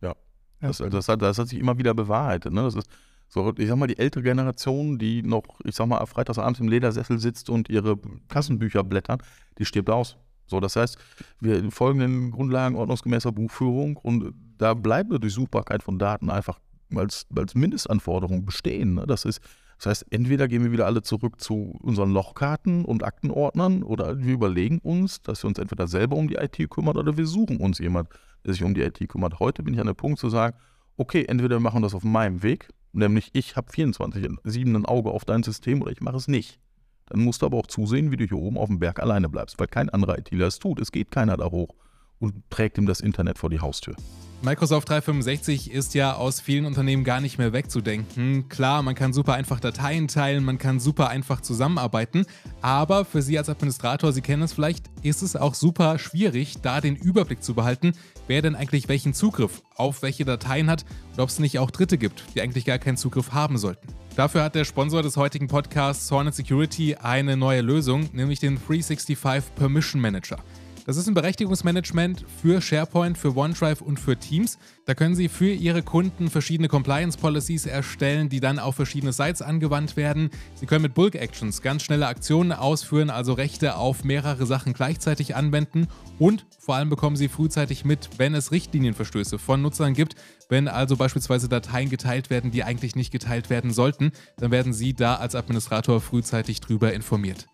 S1: Ja. Das, das, hat, das hat sich immer wieder bewahrheitet. Ne? Das ist so, ich sag mal, die ältere Generation, die noch, ich sag mal, freitagsabends im Ledersessel sitzt und ihre Kassenbücher blättert, die stirbt aus. So, das heißt, wir folgen den Grundlagen ordnungsgemäßer Buchführung und da bleibt eine Durchsuchbarkeit von Daten einfach als, als Mindestanforderung bestehen. Ne? Das ist, das heißt, entweder gehen wir wieder alle zurück zu unseren Lochkarten und Aktenordnern oder wir überlegen uns, dass wir uns entweder selber um die IT kümmern oder wir suchen uns jemand, der sich um die IT kümmert. Heute bin ich an der Punkt zu sagen, okay, entweder wir machen das auf meinem Weg, nämlich ich habe 24-7 ein Auge auf dein System oder ich mache es nicht. Dann musst du aber auch zusehen, wie du hier oben auf dem Berg alleine bleibst, weil kein anderer ITler es tut. Es geht keiner da hoch und trägt ihm das Internet vor die Haustür.
S4: Microsoft 365 ist ja aus vielen Unternehmen gar nicht mehr wegzudenken. Klar, man kann super einfach Dateien teilen, man kann super einfach zusammenarbeiten, aber für Sie als Administrator, Sie kennen es vielleicht, ist es auch super schwierig, da den Überblick zu behalten, wer denn eigentlich welchen Zugriff auf welche Dateien hat und ob es nicht auch Dritte gibt, die eigentlich gar keinen Zugriff haben sollten. Dafür hat der Sponsor des heutigen Podcasts Hornet Security eine neue Lösung, nämlich den 365 Permission Manager. Das ist ein Berechtigungsmanagement für SharePoint, für OneDrive und für Teams. Da können Sie für Ihre Kunden verschiedene Compliance Policies erstellen, die dann auf verschiedene Sites angewandt werden. Sie können mit Bulk Actions ganz schnelle Aktionen ausführen, also Rechte auf mehrere Sachen gleichzeitig anwenden und vor allem bekommen Sie frühzeitig mit, wenn es Richtlinienverstöße von Nutzern gibt, wenn also beispielsweise Dateien geteilt werden, die eigentlich nicht geteilt werden sollten, dann werden Sie da als Administrator frühzeitig drüber informiert.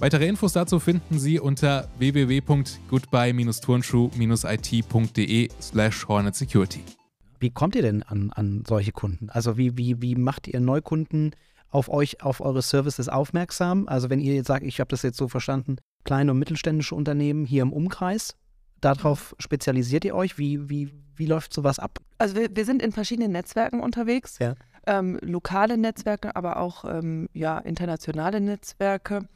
S4: Weitere Infos dazu finden Sie unter www.goodbye-turnschuh-it.de slash hornetsecurity.
S5: Wie kommt ihr denn an, an solche Kunden? Also wie, wie, wie macht ihr Neukunden auf euch, auf eure Services aufmerksam? Also wenn ihr jetzt sagt, ich habe das jetzt so verstanden, kleine und mittelständische Unternehmen hier im Umkreis, darauf spezialisiert ihr euch? Wie, wie, wie läuft sowas ab?
S2: Also wir, wir sind in verschiedenen Netzwerken unterwegs.
S5: Ja.
S2: Ähm, lokale Netzwerke, aber auch ähm, ja, internationale Netzwerke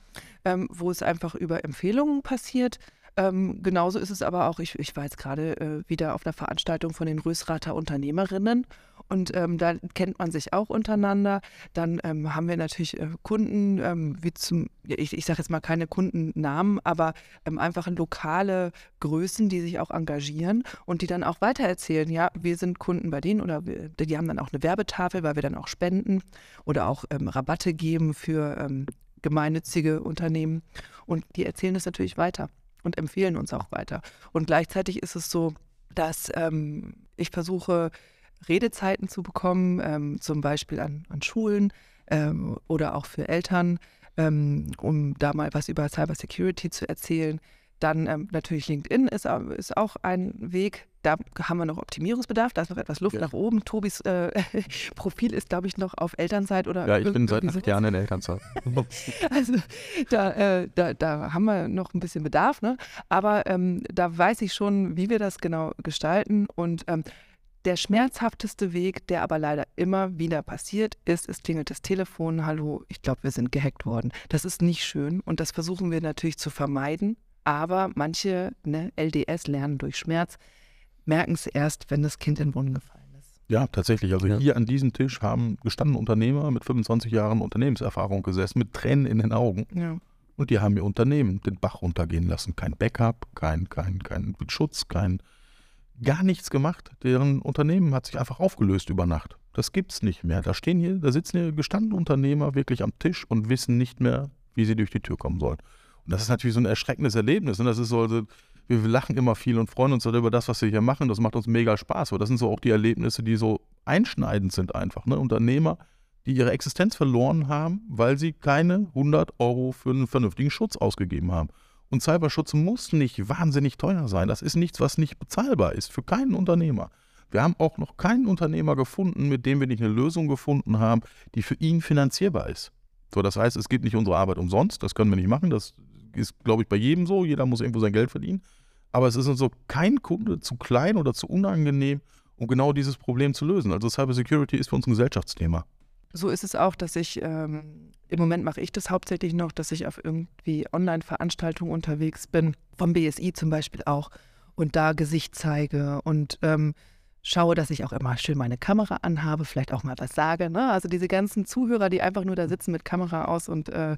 S2: ähm, wo es einfach über Empfehlungen passiert. Ähm, genauso ist es aber auch, ich, ich war jetzt gerade äh, wieder auf einer Veranstaltung von den Rösrater Unternehmerinnen und ähm, da kennt man sich auch untereinander. Dann ähm, haben wir natürlich äh, Kunden, ähm, wie zum, ich, ich sage jetzt mal keine Kundennamen, aber ähm, einfach lokale Größen, die sich auch engagieren und die dann auch weitererzählen, ja, wir sind Kunden bei denen oder wir, die haben dann auch eine Werbetafel, weil wir dann auch spenden oder auch ähm, Rabatte geben für gemeinnützige Unternehmen. Und die erzählen es natürlich weiter und empfehlen uns auch weiter. Und gleichzeitig ist es so, dass ähm, ich versuche, Redezeiten zu bekommen, ähm, zum Beispiel an, an Schulen ähm, oder auch für Eltern, ähm, um da mal was über Cybersecurity zu erzählen. Dann ähm, natürlich LinkedIn ist, ist, auch ein Weg. Da haben wir noch Optimierungsbedarf. Da ist noch etwas Luft ja. nach oben. Tobis äh, Profil ist, glaube ich, noch auf Elternzeit oder.
S1: Ja, ich bin seit acht Jahren in Elternzeit.
S2: also da, äh, da, da, haben wir noch ein bisschen Bedarf. Ne? Aber ähm, da weiß ich schon, wie wir das genau gestalten. Und ähm, der schmerzhafteste Weg, der aber leider immer wieder passiert, ist, es klingelt das Telefon, hallo, ich glaube, wir sind gehackt worden. Das ist nicht schön und das versuchen wir natürlich zu vermeiden. Aber manche ne, LDS lernen durch Schmerz, merken es erst, wenn das Kind in den Brunnen gefallen ist.
S1: Ja, tatsächlich. Also ja. hier an diesem Tisch haben gestandene Unternehmer mit 25 Jahren Unternehmenserfahrung gesessen, mit Tränen in den Augen.
S2: Ja.
S1: Und die haben ihr Unternehmen den Bach runtergehen lassen. Kein Backup, kein, kein, kein Schutz, kein gar nichts gemacht. Deren Unternehmen hat sich einfach aufgelöst über Nacht. Das gibt's nicht mehr. Da stehen hier, da sitzen hier gestandene Unternehmer wirklich am Tisch und wissen nicht mehr, wie sie durch die Tür kommen sollen. Und das ist natürlich so ein erschreckendes Erlebnis. Und das ist so, also, wir lachen immer viel und freuen uns über das, was wir hier machen. Das macht uns mega Spaß. Aber das sind so auch die Erlebnisse, die so einschneidend sind einfach. Ne? Unternehmer, die ihre Existenz verloren haben, weil sie keine 100 Euro für einen vernünftigen Schutz ausgegeben haben. Und Cyberschutz muss nicht wahnsinnig teuer sein. Das ist nichts, was nicht bezahlbar ist für keinen Unternehmer. Wir haben auch noch keinen Unternehmer gefunden, mit dem wir nicht eine Lösung gefunden haben, die für ihn finanzierbar ist. So, das heißt, es geht nicht unsere Arbeit umsonst. Das können wir nicht machen. Das ist, glaube ich, bei jedem so. Jeder muss irgendwo sein Geld verdienen. Aber es ist uns so kein Kunde zu klein oder zu unangenehm, um genau dieses Problem zu lösen. Also Cybersecurity ist für uns ein Gesellschaftsthema.
S2: So ist es auch, dass ich, ähm, im Moment mache ich das hauptsächlich noch, dass ich auf irgendwie Online-Veranstaltungen unterwegs bin, vom BSI zum Beispiel auch, und da Gesicht zeige und ähm, schaue, dass ich auch immer schön meine Kamera anhabe, vielleicht auch mal was sage. Ne? Also diese ganzen Zuhörer, die einfach nur da sitzen mit Kamera aus und äh,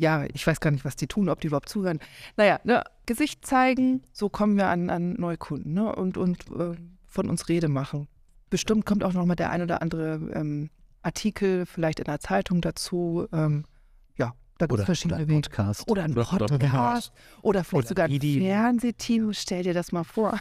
S2: ja, ich weiß gar nicht, was die tun, ob die überhaupt zuhören. Naja, ne, Gesicht zeigen, so kommen wir an, an Neukunden ne? und, und äh, von uns Rede machen. Bestimmt kommt auch noch mal der ein oder andere ähm, Artikel, vielleicht in der Zeitung dazu. Ähm, ja, da gibt es verschiedene
S5: oder
S2: Wege.
S5: Podcast.
S2: Oder ein
S1: Oder- oder
S2: Podcast. Oder vielleicht
S5: Oder
S2: sogar ein. Fernsehteam. Stell dir das mal vor.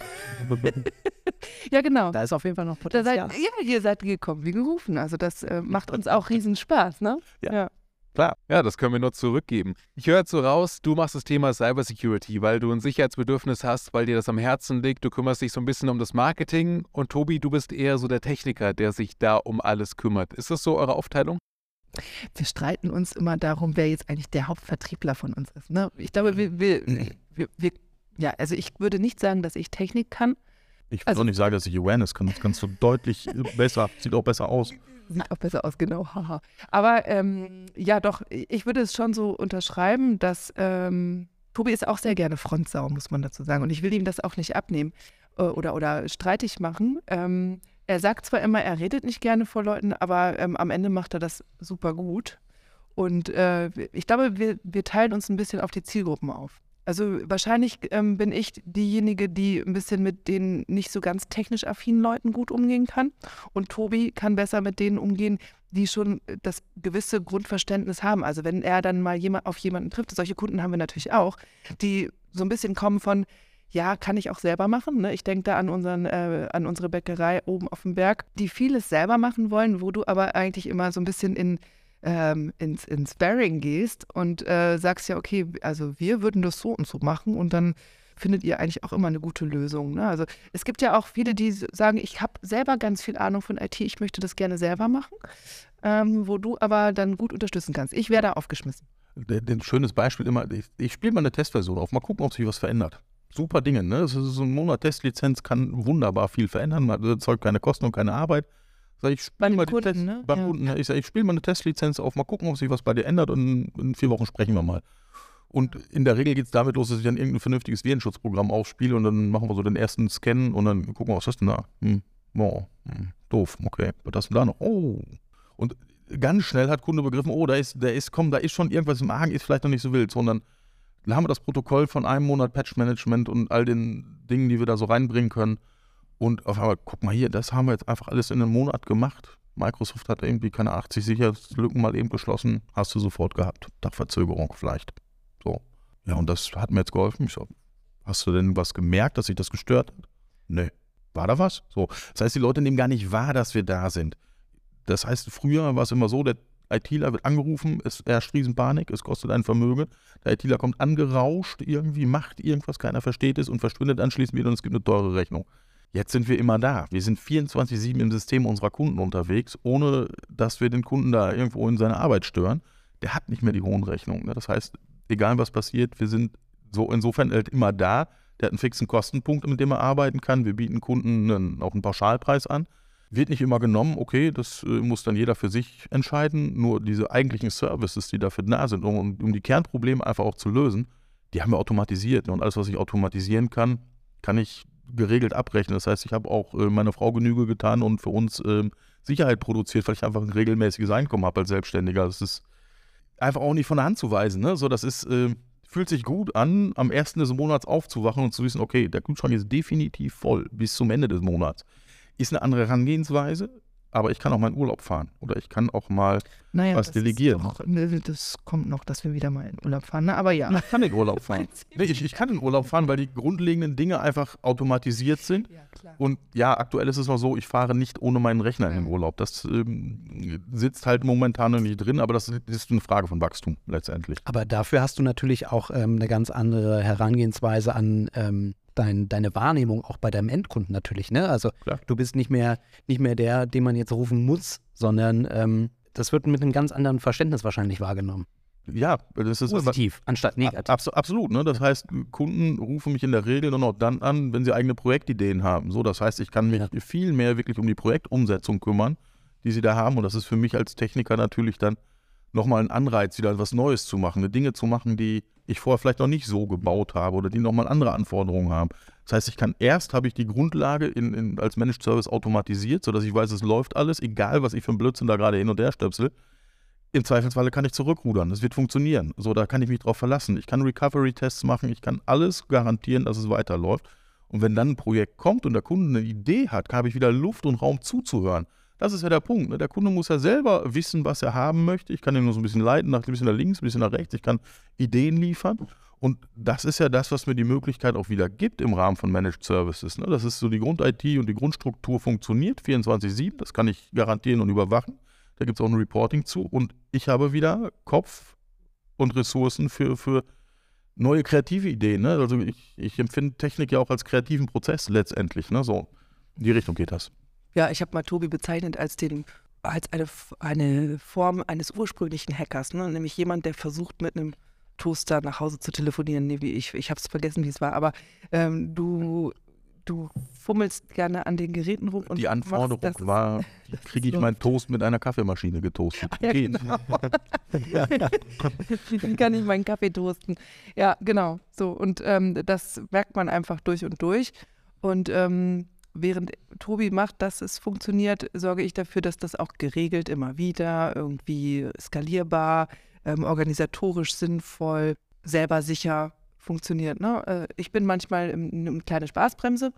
S2: ja, genau.
S5: Da ist auf jeden Fall noch
S2: Da seid,
S5: Potenzial.
S2: ja, ihr seid gekommen wie gerufen. Also das äh, macht uns auch riesen Spaß, ne?
S1: Ja.
S4: Klar, ja, das können wir nur zurückgeben. Ich höre jetzt so raus, du machst das Thema Cybersecurity, weil du ein Sicherheitsbedürfnis hast, weil dir das am Herzen liegt. Du kümmerst dich so ein bisschen um das Marketing und Tobi, du bist eher so der Techniker, der sich da um alles kümmert. Ist das so eure Aufteilung?
S2: Wir streiten uns immer darum, wer jetzt eigentlich der Hauptvertriebler von uns ist. Ne? Ich glaube, wir, wir, wir, wir, ja, also ich würde nicht sagen, dass ich Technik kann.
S1: Ich will
S2: Also-
S1: auch nicht sagen, dass ich Awareness kann. Das kannst du deutlich besser. Sieht auch besser aus.
S2: Sieht auch besser aus, genau. Haha. Aber ähm, ja, doch, ich würde es schon so unterschreiben, dass ähm, Tobi ist auch sehr gerne Frontsau, muss man dazu sagen. Und ich will ihm das auch nicht abnehmen äh, oder, oder streitig machen. Ähm, er sagt zwar immer, er redet nicht gerne vor Leuten, aber ähm, am Ende macht er das super gut. Und äh, ich glaube, wir, wir teilen uns ein bisschen auf die Zielgruppen auf. Also wahrscheinlich ähm, bin ich diejenige, die ein bisschen mit den nicht so ganz technisch affinen Leuten gut umgehen kann. Und Tobi kann besser mit denen umgehen, die schon das gewisse Grundverständnis haben. Also wenn er dann mal jemand, auf jemanden trifft, solche Kunden haben wir natürlich auch, die so ein bisschen kommen von, ja, kann ich auch selber machen. Ne? Ich denke da an, unseren, äh, an unsere Bäckerei oben auf dem Berg, die vieles selber machen wollen, wo du aber eigentlich immer so ein bisschen in, ähm, ins, ins Sparring gehst und äh, sagst ja, okay, also wir würden das so und so machen und dann findet ihr eigentlich auch immer eine gute Lösung. Ne? Also es gibt ja auch viele, die sagen, ich habe selber ganz viel Ahnung von IT, ich möchte das gerne selber machen, ähm, wo du aber dann gut unterstützen kannst. Ich wäre da aufgeschmissen.
S1: Ein schönes Beispiel immer, ich, ich spiele mal eine Testversion auf, mal gucken, ob sich was verändert. Super Dinge, ne? Das ist so ein Monat Testlizenz kann wunderbar viel verändern, man erzeugt keine Kosten und keine Arbeit. Sag ich,
S2: Bei
S1: spiel
S2: den
S1: mal
S2: Kunden, ne? Ja.
S1: Kunden, ich sage, ich spiele mal eine Testlizenz auf, mal gucken, ob sich was bei dir ändert und in vier Wochen sprechen wir mal. Und in der Regel geht es damit los, dass ich dann irgendein vernünftiges Virenschutzprogramm aufspiele und dann machen wir so den ersten Scan und dann gucken wir, was ist denn da? Hm, oh, hm, doof, okay, was ist denn da noch? Oh. Und ganz schnell hat Kunde begriffen, oh, da ist, da ist, komm, da ist schon irgendwas im Argen, ist vielleicht noch nicht so wild, sondern dann haben wir das Protokoll von einem Monat Patch-Management und all den Dingen, die wir da so reinbringen können. Und auf einmal, guck mal hier, das haben wir jetzt einfach alles in einem Monat gemacht. Microsoft hat irgendwie keine 80 Sicherheitslücken mal eben geschlossen, hast du sofort gehabt. Dachverzögerung vielleicht. So. Ja, und das hat mir jetzt geholfen. Ich so, hast du denn was gemerkt, dass sich das gestört hat? Nee. War da was? So. Das heißt, die Leute nehmen gar nicht wahr, dass wir da sind. Das heißt, früher war es immer so, der ITler wird angerufen, es herrscht Riesenpanik, es kostet ein Vermögen. Der ITler kommt angerauscht, irgendwie macht irgendwas, keiner versteht es und verschwindet anschließend wieder und es gibt eine teure Rechnung. Jetzt sind wir immer da. Wir sind 24-7 im System unserer Kunden unterwegs, ohne dass wir den Kunden da irgendwo in seiner Arbeit stören. Der hat nicht mehr die hohen Rechnungen. Ne? Das heißt, egal was passiert, wir sind so insofern halt immer da. Der hat einen fixen Kostenpunkt, mit dem er arbeiten kann. Wir bieten Kunden einen, auch einen Pauschalpreis an. Wird nicht immer genommen, okay, das äh, muss dann jeder für sich entscheiden. Nur diese eigentlichen Services, die dafür da sind, um, um die Kernprobleme einfach auch zu lösen, die haben wir automatisiert. Und alles, was ich automatisieren kann, kann ich geregelt abrechnen. Das heißt, ich habe auch äh, meiner Frau Genüge getan und für uns ähm, Sicherheit produziert, weil ich einfach ein regelmäßiges Einkommen habe als Selbstständiger. Das ist einfach auch nicht von der Hand zu weisen. Ne? So, das ist, äh, fühlt sich gut an, am ersten des Monats aufzuwachen und zu wissen, okay, der Kühlschrank ist definitiv voll bis zum Ende des Monats. Ist eine andere Herangehensweise, aber ich kann auch mal in Urlaub fahren oder ich kann auch mal,
S2: Naja,
S1: Was
S2: das
S1: delegieren.
S2: Doch, ne, das kommt noch, dass wir wieder mal in Urlaub fahren. Ne? Aber ja.
S1: ich kann in Urlaub fahren. Nee, ich, ich kann in Urlaub fahren, weil die grundlegenden Dinge einfach automatisiert sind.
S2: Ja, klar.
S1: Und ja, aktuell ist es noch so, ich fahre nicht ohne meinen Rechner in den Urlaub. Das ähm, sitzt halt momentan noch nicht drin, aber das ist eine Frage von Wachstum letztendlich.
S5: Aber dafür hast du natürlich auch ähm, eine ganz andere Herangehensweise an ähm, dein, deine Wahrnehmung auch bei deinem Endkunden natürlich. Ne? Also
S1: Klar.
S5: du bist nicht mehr, nicht mehr der, den man jetzt rufen muss, sondern ähm, das wird mit einem ganz anderen Verständnis wahrscheinlich wahrgenommen.
S1: Ja, das ist
S5: Positiv, anstatt negativ.
S1: Abs absolut, ne? Das heißt, Kunden rufen mich in der Regel nur noch dann an, wenn sie eigene Projektideen haben. So, das heißt, ich kann mich
S5: Ja.
S1: viel mehr wirklich um die Projektumsetzung kümmern, die sie da haben. Und das ist für mich als Techniker natürlich dann nochmal ein Anreiz, wieder was Neues zu machen, Dinge zu machen, die ich vorher vielleicht noch nicht so gebaut habe oder die nochmal andere Anforderungen haben. Das heißt, ich kann erst habe ich die Grundlage in, in, als Managed Service automatisiert, sodass ich weiß, es läuft alles, egal was ich für ein Blödsinn da gerade hin und her stöpsel. im Zweifelsfalle kann ich zurückrudern. Das wird funktionieren. So, da kann ich mich drauf verlassen. Ich kann Recovery-Tests machen. Ich kann alles garantieren, dass es weiterläuft. Und wenn dann ein Projekt kommt und der Kunde eine Idee hat, habe ich wieder Luft und Raum zuzuhören. Das ist ja der Punkt. Ne? Der Kunde muss ja selber wissen, was er haben möchte. Ich kann ihn nur so ein bisschen leiten, ein bisschen nach links, ein bisschen nach rechts. Ich kann Ideen liefern. Und das ist ja das, was mir die Möglichkeit auch wieder gibt im Rahmen von Managed Services. Ne? Das ist so die Grund-IT und die Grundstruktur funktioniert 24-7. Das kann ich garantieren und überwachen. Da gibt es auch ein Reporting zu. Und ich habe wieder Kopf und Ressourcen für, für neue kreative Ideen. Ne? Also ich, ich empfinde Technik ja auch als kreativen Prozess letztendlich. Ne? So, in die Richtung geht das.
S2: Ja, ich habe mal Tobi bezeichnet als den als eine, eine Form eines ursprünglichen Hackers, ne? nämlich jemand, der versucht mit einem Toaster nach Hause zu telefonieren. Nee, wie ich ich habe es vergessen, wie es war, aber ähm, du, du fummelst gerne an den Geräten rum. Und
S1: die Anforderung
S2: machst,
S1: war, kriege ich so meinen Toast mit einer Kaffeemaschine getoastet.
S2: Ja, genau. Dann kann ich meinen Kaffee toasten. Ja, genau. So, und ähm, das merkt man einfach durch und durch. Und ähm, während Tobi macht, dass es funktioniert, sorge ich dafür, dass das auch geregelt immer wieder, irgendwie skalierbar, ähm, organisatorisch sinnvoll, selber sicher funktioniert. Ne? Äh, ich bin manchmal eine kleine Spaßbremse,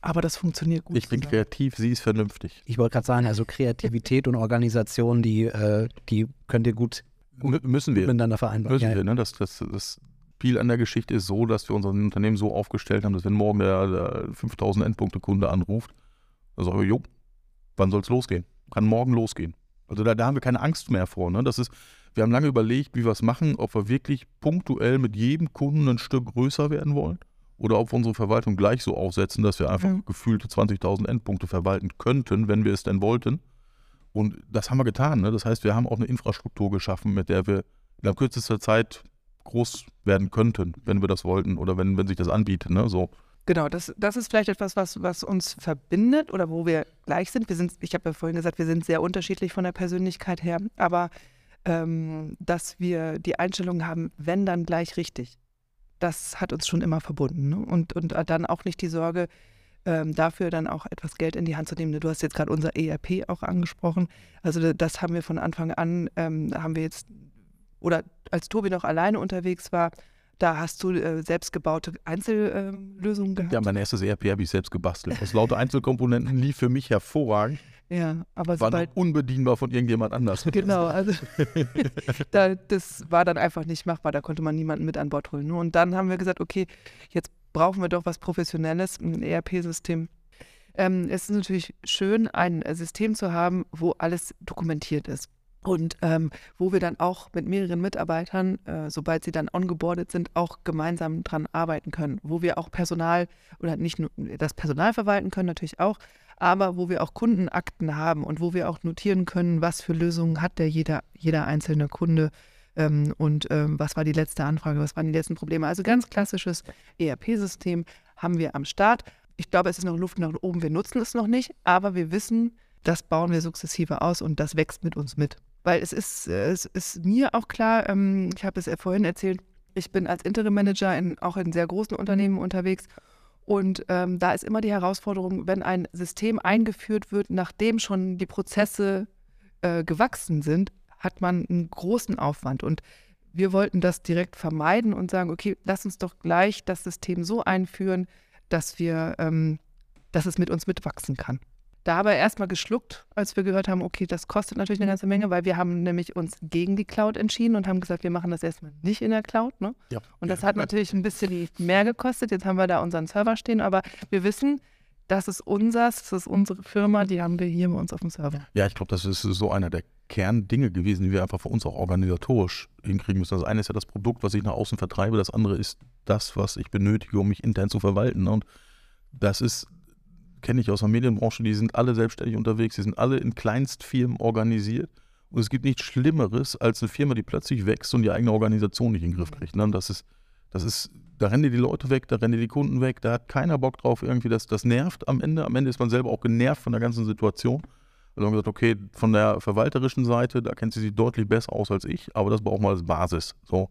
S2: aber das funktioniert gut.
S1: Ich bin zusammen. kreativ, sie ist vernünftig.
S5: Ich wollte gerade sagen, also Kreativität und Organisation, die, äh, die könnt ihr gut,
S1: gut müssen wir.
S5: miteinander vereinbaren.
S1: Müssen ja, wir, ne? das, das, das Spiel an der Geschichte ist so, dass wir unser Unternehmen so aufgestellt haben, dass wenn morgen der, der 5000 Endpunkte-Kunde anruft, dann sagen wir, jo, wann soll es losgehen? Kann morgen losgehen. Also da, da haben wir keine Angst mehr vor. Ne? Das ist, wir haben lange überlegt, wie wir es machen, ob wir wirklich punktuell mit jedem Kunden ein Stück größer werden wollen oder ob wir unsere Verwaltung gleich so aufsetzen, dass wir einfach mhm. gefühlte 20.000 Endpunkte verwalten könnten, wenn wir es denn wollten. Und das haben wir getan. Ne? Das heißt, wir haben auch eine Infrastruktur geschaffen, mit der wir in kürzester Zeit groß werden könnten, wenn wir das wollten oder wenn, wenn sich das anbietet. Ne? So.
S2: Genau, das, das ist vielleicht etwas, was, was uns verbindet oder wo wir gleich sind. Wir sind, ich habe ja vorhin gesagt, wir sind sehr unterschiedlich von der Persönlichkeit her, aber ähm, dass wir die Einstellung haben, wenn dann gleich richtig, das hat uns schon immer verbunden. Ne? Und, und dann auch nicht die Sorge, ähm, dafür dann auch etwas Geld in die Hand zu nehmen. Du hast jetzt gerade unser ERP auch angesprochen. Also das haben wir von Anfang an, ähm, haben wir jetzt oder als Tobi noch alleine unterwegs war, da hast du äh, selbstgebaute Einzellösungen äh, gehabt.
S1: Ja, mein erstes ERP habe ich selbst gebastelt. Aus lauter Einzelkomponenten lief für mich hervorragend.
S2: Ja, aber
S1: war sobald, unbedienbar von irgendjemand anders.
S2: Genau, also da, das war dann einfach nicht machbar. Da konnte man niemanden mit an Bord holen. Und dann haben wir gesagt, okay, jetzt brauchen wir doch was Professionelles, ein ERP-System. Ähm, es ist natürlich schön, ein System zu haben, wo alles dokumentiert ist. Und ähm, wo wir dann auch mit mehreren Mitarbeitern, äh, sobald sie dann ongeboardet sind, auch gemeinsam dran arbeiten können. Wo wir auch Personal oder nicht nur das Personal verwalten können, natürlich auch, aber wo wir auch Kundenakten haben und wo wir auch notieren können, was für Lösungen hat der jeder, jeder einzelne Kunde ähm, und ähm, was war die letzte Anfrage, was waren die letzten Probleme. Also ganz klassisches ERP-System haben wir am Start. Ich glaube, es ist noch Luft nach oben, wir nutzen es noch nicht, aber wir wissen, das bauen wir sukzessive aus und das wächst mit uns mit. Weil es ist, es ist mir auch klar, ähm, ich habe es ja vorhin erzählt, ich bin als Interim-Manager in, auch in sehr großen Unternehmen unterwegs. Und ähm, da ist immer die Herausforderung, wenn ein System eingeführt wird, nachdem schon die Prozesse äh, gewachsen sind, hat man einen großen Aufwand. Und wir wollten das direkt vermeiden und sagen, okay, lass uns doch gleich das System so einführen, dass wir, ähm, dass es mit uns mitwachsen kann. Da haben wir erstmal geschluckt, als wir gehört haben, okay, das kostet natürlich eine ganze Menge, weil wir haben nämlich uns gegen die Cloud entschieden und haben gesagt, wir machen das erstmal nicht in der Cloud. Ne? Ja. Und das hat natürlich ein bisschen mehr gekostet. Jetzt haben wir da unseren Server stehen, aber wir wissen, das ist unseres, das ist unsere Firma, die haben wir hier bei uns auf dem Server.
S1: Ja, ich glaube, das ist so einer der Kerndinge gewesen, die wir einfach für uns auch organisatorisch hinkriegen müssen. Das eine ist ja das Produkt, was ich nach außen vertreibe, das andere ist das, was ich benötige, um mich intern zu verwalten. Und das ist kenne ich aus der Medienbranche, die sind alle selbstständig unterwegs, die sind alle in Kleinstfirmen organisiert. Und es gibt nichts Schlimmeres als eine Firma, die plötzlich wächst und die eigene Organisation nicht in den Griff kriegt. Ne? Das ist, das ist, da rennen die Leute weg, da rennen die Kunden weg, da hat keiner Bock drauf irgendwie, das, das nervt am Ende. Am Ende ist man selber auch genervt von der ganzen Situation. Also haben gesagt, okay, von der verwalterischen Seite, da kennt sie sich deutlich besser aus als ich, aber das braucht man als Basis. So,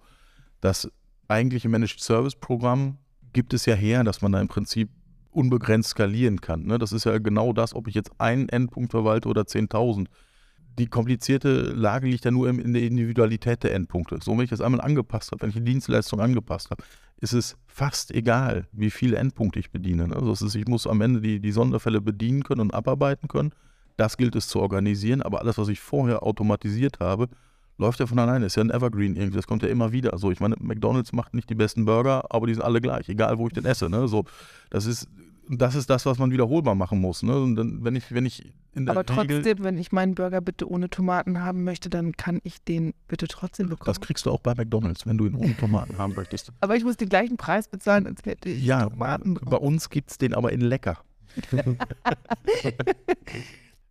S1: das eigentliche Managed Service Programm gibt es ja her, dass man da im Prinzip unbegrenzt skalieren kann. Ne? Das ist ja genau das, ob ich jetzt einen Endpunkt verwalte oder 10.000. die komplizierte Lage liegt ja nur in der Individualität der Endpunkte. So, wenn ich das einmal angepasst habe, wenn ich die Dienstleistung angepasst habe, ist es fast egal, wie viele Endpunkte ich bediene. Also ist, ich muss am Ende die, die Sonderfälle bedienen können und abarbeiten können. Das gilt es zu organisieren, aber alles, was ich vorher automatisiert habe, läuft ja von alleine. Ist ja ein Evergreen irgendwie. Das kommt ja immer wieder. So, ich meine, McDonalds macht nicht die besten Burger, aber die sind alle gleich, egal wo ich den esse. Ne? So, das ist das ist das, was man wiederholbar machen muss. Ne? Und dann, wenn ich, wenn ich in der
S2: Aber
S1: Regel,
S2: trotzdem, wenn ich meinen Burger bitte ohne Tomaten haben möchte, dann kann ich den bitte trotzdem bekommen.
S1: das kriegst du auch bei McDonalds, wenn du ihn ohne Tomaten haben möchtest.
S2: Aber ich muss den gleichen Preis bezahlen, als hätte ich
S1: Ja,
S2: Tomaten
S1: bei uns gibt es den aber in lecker.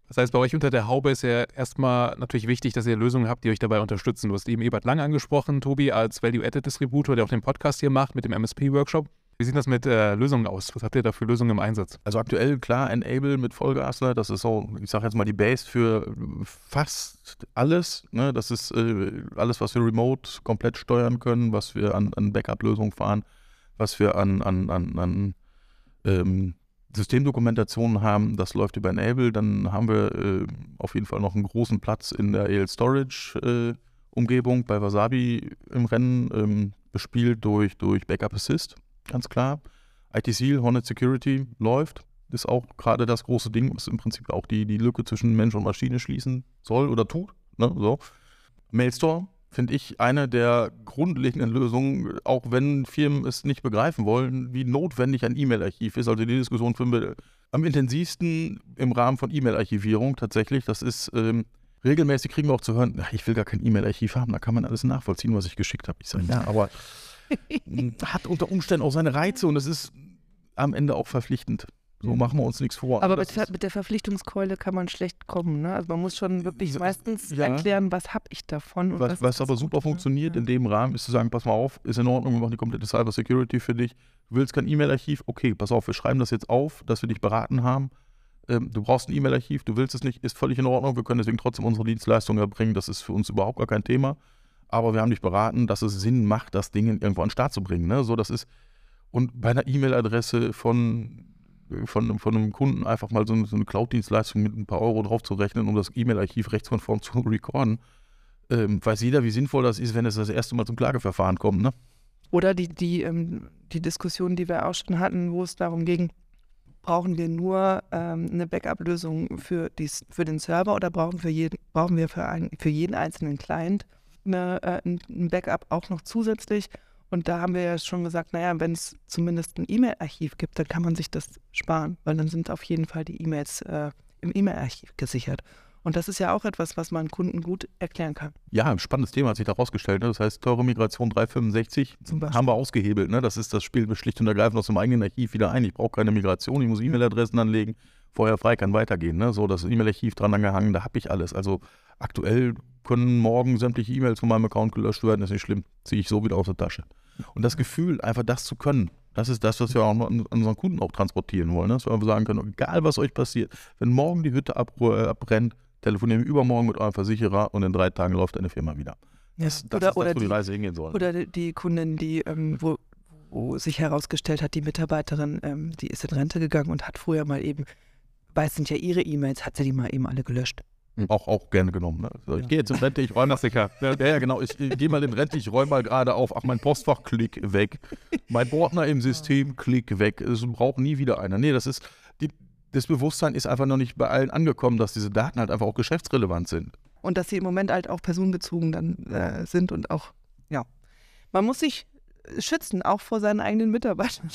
S4: Das heißt, bei euch unter der Haube ist ja erstmal natürlich wichtig, dass ihr Lösungen habt, die euch dabei unterstützen. Du hast eben Ebert Lang angesprochen, Tobi, als Value-Added-Distributor, der auch den Podcast hier macht mit dem MSP-Workshop. Wie sieht das mit äh, Lösungen aus? Was habt ihr da für Lösungen im Einsatz?
S1: Also aktuell, klar, Enable mit Vollgasler, das ist so, ich sage jetzt mal die Base für fast alles. Ne? Das ist äh, alles, was wir remote komplett steuern können, was wir an, an Backup-Lösungen fahren, was wir an, an, an, an ähm, Systemdokumentationen haben, das läuft über Enable. Dann haben wir äh, auf jeden Fall noch einen großen Platz in der EL Storage äh, Umgebung bei Wasabi im Rennen, ähm, bespielt durch, durch Backup Assist, ganz klar. IT Seal, Hornet Security läuft. Ist auch gerade das große Ding, was im Prinzip auch die, die Lücke zwischen Mensch und Maschine schließen soll oder tut. Ne? So. Mailstore finde ich eine der grundlegenden Lösungen, auch wenn Firmen es nicht begreifen wollen, wie notwendig ein E-Mail-Archiv ist. Also die Diskussion finden wir am intensivsten im Rahmen von E-Mail-Archivierung tatsächlich. Das ist ähm, regelmäßig kriegen wir auch zu hören, "Ach, ich will gar kein E-Mail-Archiv haben, da kann man alles nachvollziehen, was ich geschickt habe. Ich sage, ja, aber hat unter Umständen auch seine Reize und es ist am Ende auch verpflichtend. So machen wir uns nichts vor.
S2: Aber mit, mit der Verpflichtungskeule kann man schlecht kommen. Ne? Also man muss schon wirklich meistens
S1: ja.
S2: erklären, was habe ich davon. Und
S1: Was, was
S2: ist
S1: aber super
S2: Gute, ne?
S1: funktioniert
S2: Ja.
S1: in dem Rahmen, ist zu sagen, pass mal auf, ist in Ordnung, wir machen die komplette Cyber Security für dich. Du willst kein E-Mail-Archiv? Okay, pass auf, wir schreiben das jetzt auf, dass wir dich beraten haben. Ähm, du brauchst ein E-Mail-Archiv, du willst es nicht, ist völlig in Ordnung. Wir können deswegen trotzdem unsere Dienstleistung erbringen. Das ist für uns überhaupt gar kein Thema. Aber wir haben dich beraten, dass es Sinn macht, das Ding irgendwo an den Start zu bringen. Ne? So, das ist, und bei einer E-Mail-Adresse von, von, von einem Kunden einfach mal so eine, so eine Cloud-Dienstleistung mit ein paar Euro drauf zu rechnen, um das E-Mail-Archiv rechtskonform zu recorden, ähm, weiß jeder, wie sinnvoll das ist, wenn es das erste Mal zum Klageverfahren kommt. Ne?
S2: Oder die, die, ähm, die Diskussion, die wir auch schon hatten, wo es darum ging, brauchen wir nur ähm, eine Backup-Lösung für, für den Server oder brauchen, für jeden, brauchen wir für, ein, für jeden einzelnen Client eine, äh, ein Backup auch noch zusätzlich? Und da haben wir ja schon gesagt, naja, wenn es zumindest ein E-Mail-Archiv gibt, dann kann man sich das sparen, weil dann sind auf jeden Fall die E-Mails äh, im E-Mail-Archiv gesichert. Und das ist ja auch etwas, was man Kunden gut erklären kann.
S1: Ja, ein spannendes Thema hat sich da rausgestellt. Ne? Das heißt, teure Migration 365
S2: Zum Beispiel.
S1: haben wir ausgehebelt. Ne? Das ist das Spiel schlicht und ergreifend aus dem eigenen Archiv wieder ein. Ich brauche keine Migration, ich muss E-Mail-Adressen anlegen. Vorher frei kann weitergehen. Ne? So, das E-Mail-Archiv dran angehangen, da habe ich alles. Also aktuell können morgen sämtliche E-Mails von meinem Account gelöscht werden, ist nicht schlimm. Ziehe ich so wieder aus der Tasche. Und das Gefühl, einfach das zu können, das ist das, was wir auch an unseren Kunden auch transportieren wollen. Ne? Dass wir einfach sagen können, egal was euch passiert, wenn morgen die Hütte äh, abbrennt, telefonieren wir übermorgen mit eurem Versicherer und in drei Tagen läuft deine Firma wieder. Das, das
S2: oder
S1: ist das, wo die
S2: die,
S1: Reise hingehen soll.
S2: Oder die, Kundin, die, ähm, wo, wo sich herausgestellt hat, die Mitarbeiterin, ähm, die ist in Rente gegangen und hat früher mal eben, weil es sind ja ihre E-Mails, hat sie die mal eben alle gelöscht.
S1: Auch, auch gerne genommen. Ne? So, ich gehe jetzt in Rente, ich räume das. Ja, ja, genau. Ich, ich gehe mal in Rente, ich räume mal gerade auf. Ach, mein Postfach, klick weg. Mein Ordner im System, klick weg. Es braucht nie wieder einer. Nee, das ist, die, das Bewusstsein ist einfach noch nicht bei allen angekommen, dass diese Daten halt einfach auch geschäftsrelevant sind.
S2: Und dass sie im Moment halt auch personenbezogen dann äh, sind und auch, ja. Man muss sich schützen, auch vor seinen eigenen Mitarbeitern.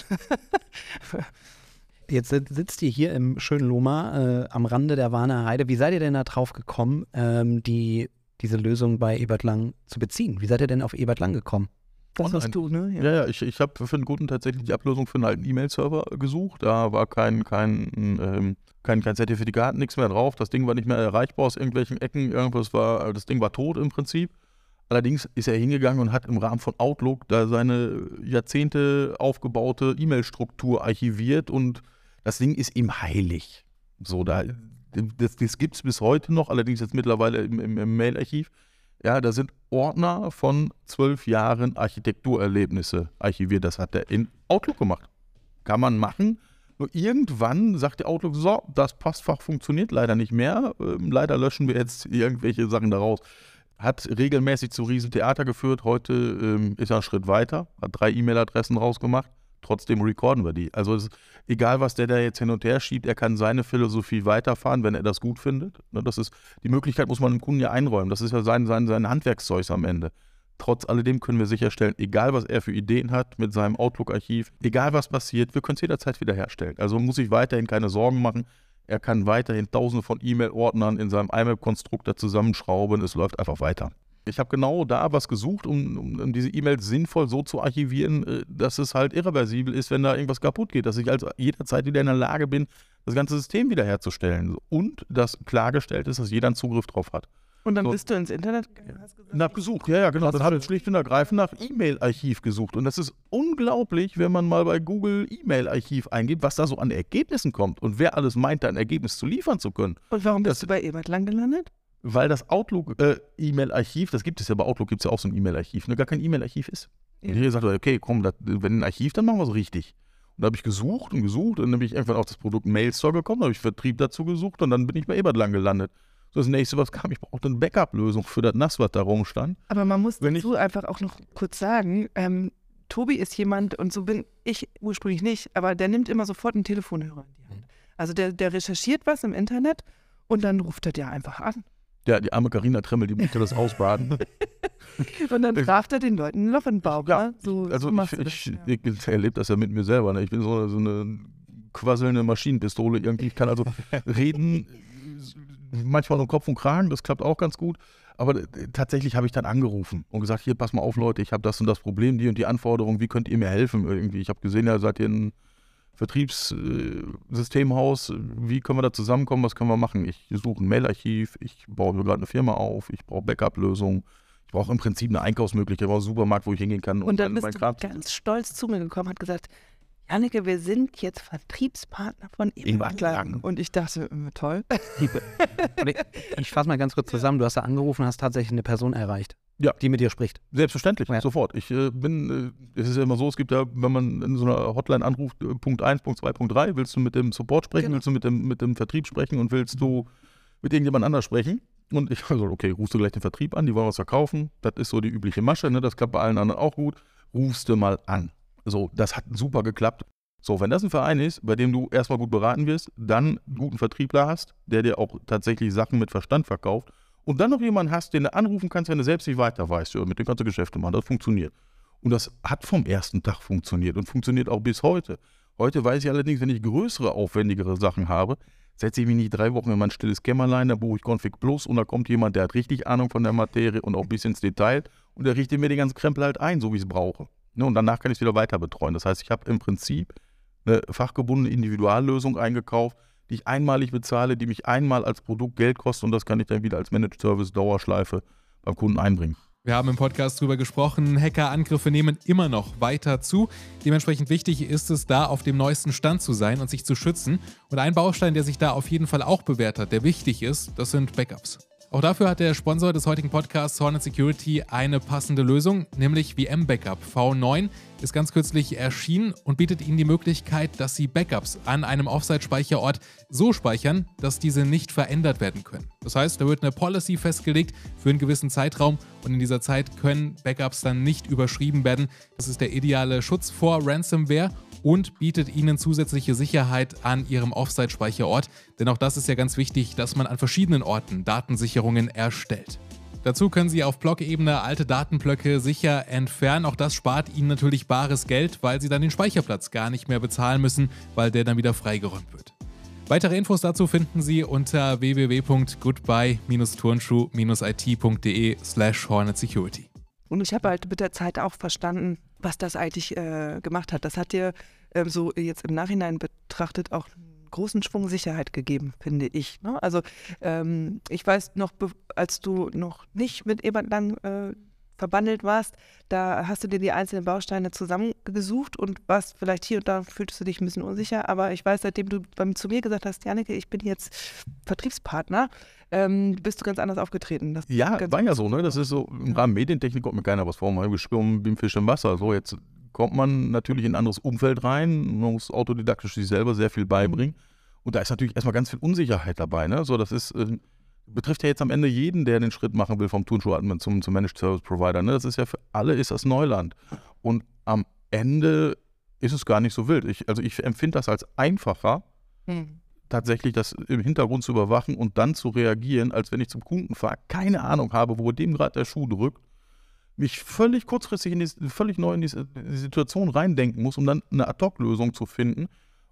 S5: Jetzt sit- sitzt ihr hier im schönen Loma äh, am Rande der Warner Heide. Wie seid ihr denn da drauf gekommen, ähm, die, diese Lösung bei Ebert Lang zu beziehen? Wie seid ihr denn auf Ebert Lang gekommen?
S2: Das hast du, ne?
S1: Ja, ja, ich, ich habe für einen Kunden tatsächlich die Ablösung für einen alten E-Mail-Server gesucht. Da war kein, kein, ähm, kein, kein Zertifikat, nichts mehr drauf. Das Ding war nicht mehr erreichbar aus irgendwelchen Ecken. Irgendwas war, das Ding war tot im Prinzip. Allerdings ist er hingegangen und hat im Rahmen von Outlook da seine Jahrzehnte aufgebaute E-Mail-Struktur archiviert und das Ding ist ihm heilig. So, da, das, das gibt es bis heute noch, allerdings jetzt mittlerweile im, im, im Mail-Archiv. Ja, da sind Ordner von zwölf Jahren Architekturerlebnisse archiviert. Das hat er in Outlook gemacht. Kann man machen, Nur irgendwann sagt der Outlook, so, das Postfach funktioniert leider nicht mehr. Ähm, leider löschen wir jetzt irgendwelche Sachen daraus. Hat regelmäßig zu Riesentheater geführt. Heute ähm, ist er einen Schritt weiter, hat drei E-Mail-Adressen rausgemacht. Trotzdem recorden wir die. Also ist, egal, was der da jetzt hin und her schiebt, er kann seine Philosophie weiterfahren, wenn er das gut findet. Ne, das ist, die Möglichkeit muss man dem Kunden ja einräumen. Das ist ja sein, sein, sein Handwerkszeug am Ende. Trotz alledem können wir sicherstellen, egal was er für Ideen hat mit seinem Outlook-Archiv, egal was passiert, wir können es jederzeit wiederherstellen. Also muss ich weiterhin keine Sorgen machen. Er kann weiterhin tausende von E-Mail-Ordnern in seinem IMAP-Konstruktor zusammenschrauben. Es läuft einfach weiter. Ich habe genau da was gesucht, um, um, diese E-Mails sinnvoll so zu archivieren, äh, dass es halt irreversibel ist, wenn da irgendwas kaputt geht, dass ich also jederzeit wieder in der Lage bin, das ganze System wiederherzustellen. Und dass klargestellt ist, dass jeder einen Zugriff drauf hat.
S2: Und dann
S1: So.
S2: bist du ins Internet gegangen, hast gesagt,
S1: Und hab gesucht, ja, ja, genau. Dann habe ich schlicht und ergreifend nach E-Mail-Archiv gesucht. Und das ist unglaublich, wenn man mal bei Google E-Mail-Archiv eingibt, was da so an Ergebnissen kommt und wer alles meint, da ein Ergebnis zu liefern zu können.
S2: Und warum
S1: Das-
S2: bist du bei Ebert lang gelandet?
S1: Weil das Outlook-E-Mail-Archiv, das gibt es ja bei Outlook, gibt es ja auch so ein E-Mail-Archiv, ne, gar kein E-Mail-Archiv ist.
S2: Ja.
S1: Und ich habe gesagt, okay, komm, das, wenn ein Archiv, dann machen wir es richtig. Und da habe ich gesucht und gesucht und dann bin ich irgendwann auf das Produkt Mailstore gekommen, da habe ich Vertrieb dazu gesucht und dann bin ich bei Ebert lang gelandet. So das nächste, was kam, ich brauchte eine Backup-Lösung für das NAS, was da rumstand.
S2: Aber man muss
S1: Wenn ich-
S2: dazu einfach auch noch kurz sagen, ähm, Tobi ist jemand, und so bin ich ursprünglich nicht, aber der nimmt immer sofort einen Telefonhörer in die Hand. Also der, der recherchiert was im Internet und dann ruft er dir einfach an.
S1: Ja, die arme Karina Tremmel, die musste das ausbraten.
S2: Und dann rafft er den Leuten ein Loch in den Bauch.
S1: Ja,
S2: ne? so,
S1: Also
S2: so
S1: ich,
S2: das,
S1: ich,
S2: ja.
S1: ich, ich erlebe das ja mit mir selber. Ne? Ich bin so, so eine quasselnde Maschinenpistole irgendwie. Ich kann also reden, manchmal um Kopf und Kragen, das klappt auch ganz gut. Aber äh, tatsächlich habe ich dann angerufen und gesagt, hier, pass mal auf, Leute, ich habe das und das Problem, die und die Anforderungen, wie könnt ihr mir helfen irgendwie? Ich habe gesehen, ja, seid ihr ein Vertriebssystemhaus, wie können wir da zusammenkommen, was können wir machen? Ich suche ein Mailarchiv, ich baue mir gerade eine Firma auf, ich brauche Backup-Lösungen, ich brauche im Prinzip eine Einkaufsmöglichkeit, ich brauche einen Supermarkt, wo ich hingehen kann
S2: Und dann
S1: mein-
S2: bist
S1: mein
S2: du
S1: Kram-
S2: ganz stolz zu mir gekommen, hat gesagt, Janneke, wir sind jetzt Vertriebspartner von Ebert Lang.
S1: Lang.
S2: Und ich dachte, äh, toll.
S5: Und ich ich fasse mal ganz kurz zusammen. Du hast da angerufen und hast tatsächlich eine Person erreicht,
S1: Ja.
S5: die mit dir spricht.
S1: Selbstverständlich,
S5: Ja.
S1: sofort. Ich äh, bin, äh, es ist ja immer so, es gibt ja, wenn man in so einer Hotline anruft, äh, Punkt 1, Punkt 2, Punkt 3, willst du mit dem Support sprechen,
S2: Genau.
S1: willst du mit dem, mit dem Vertrieb sprechen und willst du mit irgendjemand anders sprechen? Und ich also, okay, rufst du gleich den Vertrieb an, die wollen was verkaufen. Das ist so die übliche Masche, ne? das klappt bei allen anderen auch gut. Rufst du mal an. So, das hat super geklappt. So, wenn das ein Verein ist, bei dem du erstmal gut beraten wirst, dann einen guten Vertriebler hast, der dir auch tatsächlich Sachen mit Verstand verkauft und dann noch jemanden hast, den du anrufen kannst, wenn du selbst nicht weiter weißt, ja, mit dem kannst du Geschäfte machen, das funktioniert. Und das hat vom ersten Tag funktioniert und funktioniert auch bis heute. Heute weiß ich allerdings, wenn ich größere, aufwendigere Sachen habe, setze ich mich nicht drei Wochen in mein stilles Kämmerlein, da buche ich Config Plus und da kommt jemand, der hat richtig Ahnung von der Materie und auch bis ins Detail und der richtet mir den ganzen Krempel halt ein, so wie ich es brauche. Ne, und danach kann ich es wieder weiter betreuen. Das heißt, ich habe im Prinzip eine fachgebundene Individuallösung eingekauft, die ich einmalig bezahle, die mich einmal als Produkt Geld kostet und das kann ich dann wieder als Managed Service Dauerschleife beim Kunden einbringen.
S4: Wir haben im Podcast drüber gesprochen, Hackerangriffe nehmen immer noch weiter zu. Dementsprechend wichtig ist es, da auf dem neuesten Stand zu sein und sich zu schützen. Und ein Baustein, der sich da auf jeden Fall auch bewährt hat, der wichtig ist, das sind Backups. Auch dafür hat der Sponsor des heutigen Podcasts Hornet Security eine passende Lösung, nämlich VM Backup V9 ist ganz kürzlich erschienen und bietet Ihnen die Möglichkeit, dass Sie Backups an einem Offsite-Speicherort so speichern, dass diese nicht verändert werden können. Das heißt, da wird eine Policy festgelegt für einen gewissen Zeitraum und in dieser Zeit können Backups dann nicht überschrieben werden. Das ist der ideale Schutz vor Ransomware und bietet Ihnen zusätzliche Sicherheit an Ihrem Offsite-Speicherort. Denn auch das ist ja ganz wichtig, dass man an verschiedenen Orten Datensicherungen erstellt. Dazu können Sie auf Blockebene alte Datenblöcke sicher entfernen. Auch das spart Ihnen natürlich bares Geld, weil Sie dann den Speicherplatz gar nicht mehr bezahlen müssen, weil der dann wieder freigeräumt wird. Weitere Infos dazu finden Sie unter www.goodbye-turnschuh-it.de slash hornetsecurity.
S2: Und ich habe halt mit der Zeit auch verstanden, was das eigentlich äh, gemacht hat. Das hat dir ähm, so jetzt im Nachhinein betrachtet auch einen großen Schwung Sicherheit gegeben, finde ich. Ne? Also ähm, ich weiß noch, als du noch nicht mit Lang äh, verbandelt warst, da hast du dir die einzelnen Bausteine zusammengesucht und warst vielleicht hier und da fühltest du dich ein bisschen unsicher, aber ich weiß, seitdem du beim, zu mir gesagt hast, Janneke, ich bin jetzt Vertriebspartner, ähm, bist du ganz anders aufgetreten. Das
S1: Ja, war ja so, ne? Das ist so, im Rahmen Medientechnik kommt mir keiner was vor. Man geschwommen wie ein Fisch im Wasser. So, jetzt kommt man natürlich in ein anderes Umfeld rein. Man muss autodidaktisch sich selber sehr viel beibringen. Und da ist natürlich erstmal ganz viel Unsicherheit dabei. Ne? So, das ist, äh, betrifft ja jetzt am Ende jeden, der den Schritt machen will vom Turnschuh-Admin zum, zum Managed Service Provider. Ne? Das ist ja für alle ist das Neuland. Und am Ende ist es gar nicht so wild. Ich, also ich empfinde das als einfacher,
S2: Hm.
S1: tatsächlich das im Hintergrund zu überwachen und dann zu reagieren, als wenn ich zum Kunden fahre, keine Ahnung habe, wo dem gerade der Schuh drückt, mich völlig kurzfristig in die, völlig neu in die, die Situation reindenken muss, um dann eine Ad-Hoc-Lösung zu finden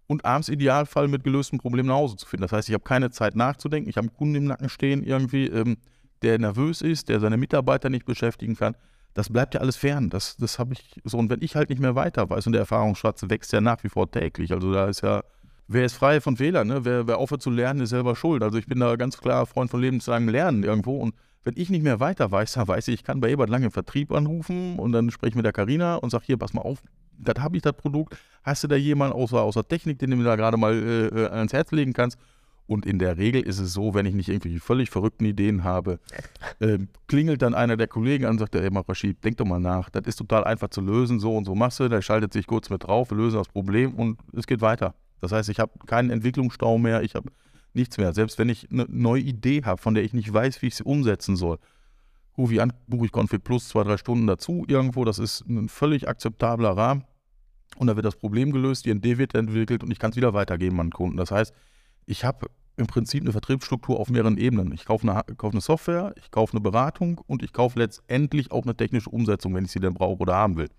S1: und abends Idealfall mit gelöstem Problem nach Hause zu finden. Das heißt, ich habe keine Zeit nachzudenken, ich habe einen Kunden im Nacken stehen irgendwie, ähm, der nervös ist, der seine Mitarbeiter nicht beschäftigen kann. Das bleibt ja alles fern. Das, das habe ich so. Und wenn ich halt nicht mehr weiter weiß und der Erfahrungsschatz wächst ja nach wie vor täglich. Also da ist ja, wer ist frei von Fehlern? Ne? Wer, wer aufhört zu lernen, ist selber schuld. Also ich bin da ganz klar Freund von lebenslangem Lernen irgendwo. Und wenn ich nicht mehr weiter weiß, dann weiß ich, ich kann bei Ebert Lange im Vertrieb anrufen und dann spreche ich mit der Karina und sage, hier, pass mal auf, das habe ich, das Produkt. Hast du da jemanden außer, außer Technik, den du mir da gerade mal äh, äh, ans Herz legen kannst? Und in der Regel ist es so, wenn ich nicht irgendwie völlig verrückten Ideen habe, äh, klingelt dann einer der Kollegen an und sagt, ey, mal Rashid, denk doch mal nach. Das ist total einfach zu lösen, so und so machst du. Der schaltet sich kurz mit drauf, wir lösen das Problem und es geht weiter. Das heißt, ich habe keinen Entwicklungsstau mehr, ich habe nichts mehr. Selbst wenn ich eine neue Idee habe, von der ich nicht weiß, wie ich sie umsetzen soll, rufe ich an, buche ich Config Plus zwei, drei Stunden dazu irgendwo. Das ist ein völlig akzeptabler Rahmen. Und da wird das Problem gelöst, die ND wird entwickelt und ich kann es wieder weitergeben an den Kunden. Das heißt, ich habe im Prinzip eine Vertriebsstruktur auf mehreren Ebenen. Ich kaufe eine, kaufe eine Software, ich kaufe eine Beratung und ich kaufe letztendlich auch eine technische Umsetzung, wenn ich sie denn brauche oder haben will.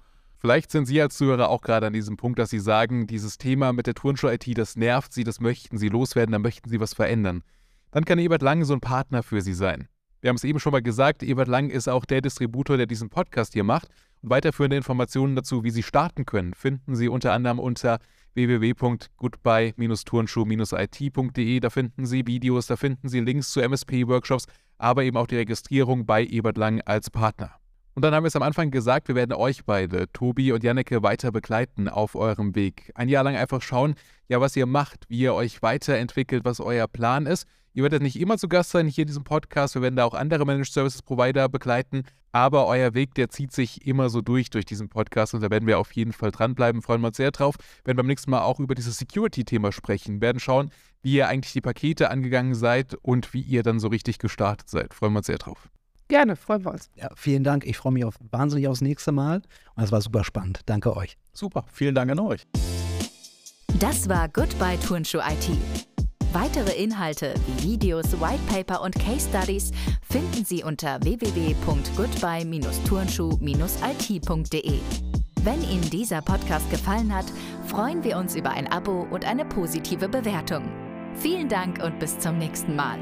S4: Vielleicht sind Sie als Zuhörer auch gerade an diesem Punkt, dass Sie sagen, dieses Thema mit der Turnschuh-IT, das nervt Sie, das möchten Sie loswerden, da möchten Sie was verändern. Dann kann Ebert Lang so ein Partner für Sie sein. Wir haben es eben schon mal gesagt, Ebert Lang ist auch der Distributor, der diesen Podcast hier macht. Und weiterführende Informationen dazu, wie Sie starten können, finden Sie unter anderem unter www.goodbye-turnschuh-it.de. Da finden Sie Videos, da finden Sie Links zu MSP-Workshops, aber eben auch die Registrierung bei Ebert Lang als Partner. Und dann haben wir es am Anfang gesagt, wir werden euch beide, Tobi und Janneke, weiter begleiten auf eurem Weg. Ein Jahr lang einfach schauen, ja, was ihr macht, wie ihr euch weiterentwickelt, was euer Plan ist. Ihr werdet nicht immer zu Gast sein hier in diesem Podcast, wir werden da auch andere Managed Services Provider begleiten, aber euer Weg, der zieht sich immer so durch durch diesen Podcast und da werden wir auf jeden Fall dranbleiben, freuen wir uns sehr drauf. Wir werden beim nächsten Mal auch über dieses Security-Thema sprechen, werden schauen, wie ihr eigentlich die Pakete angegangen seid und wie ihr dann so richtig gestartet seid. Freuen wir uns sehr drauf.
S2: Gerne, freuen wir uns.
S5: Ja, vielen Dank. Ich freue mich auf, wahnsinnig aufs nächste Mal. Und es war super spannend. Danke euch.
S1: Super, vielen Dank an euch.
S3: Das war Goodbye Turnschuh IT. Weitere Inhalte wie Videos, Whitepaper und Case Studies finden Sie unter www.goodbye-turnschuh-it.de. Wenn Ihnen dieser Podcast gefallen hat, freuen wir uns über ein Abo und eine positive Bewertung. Vielen Dank und bis zum nächsten Mal.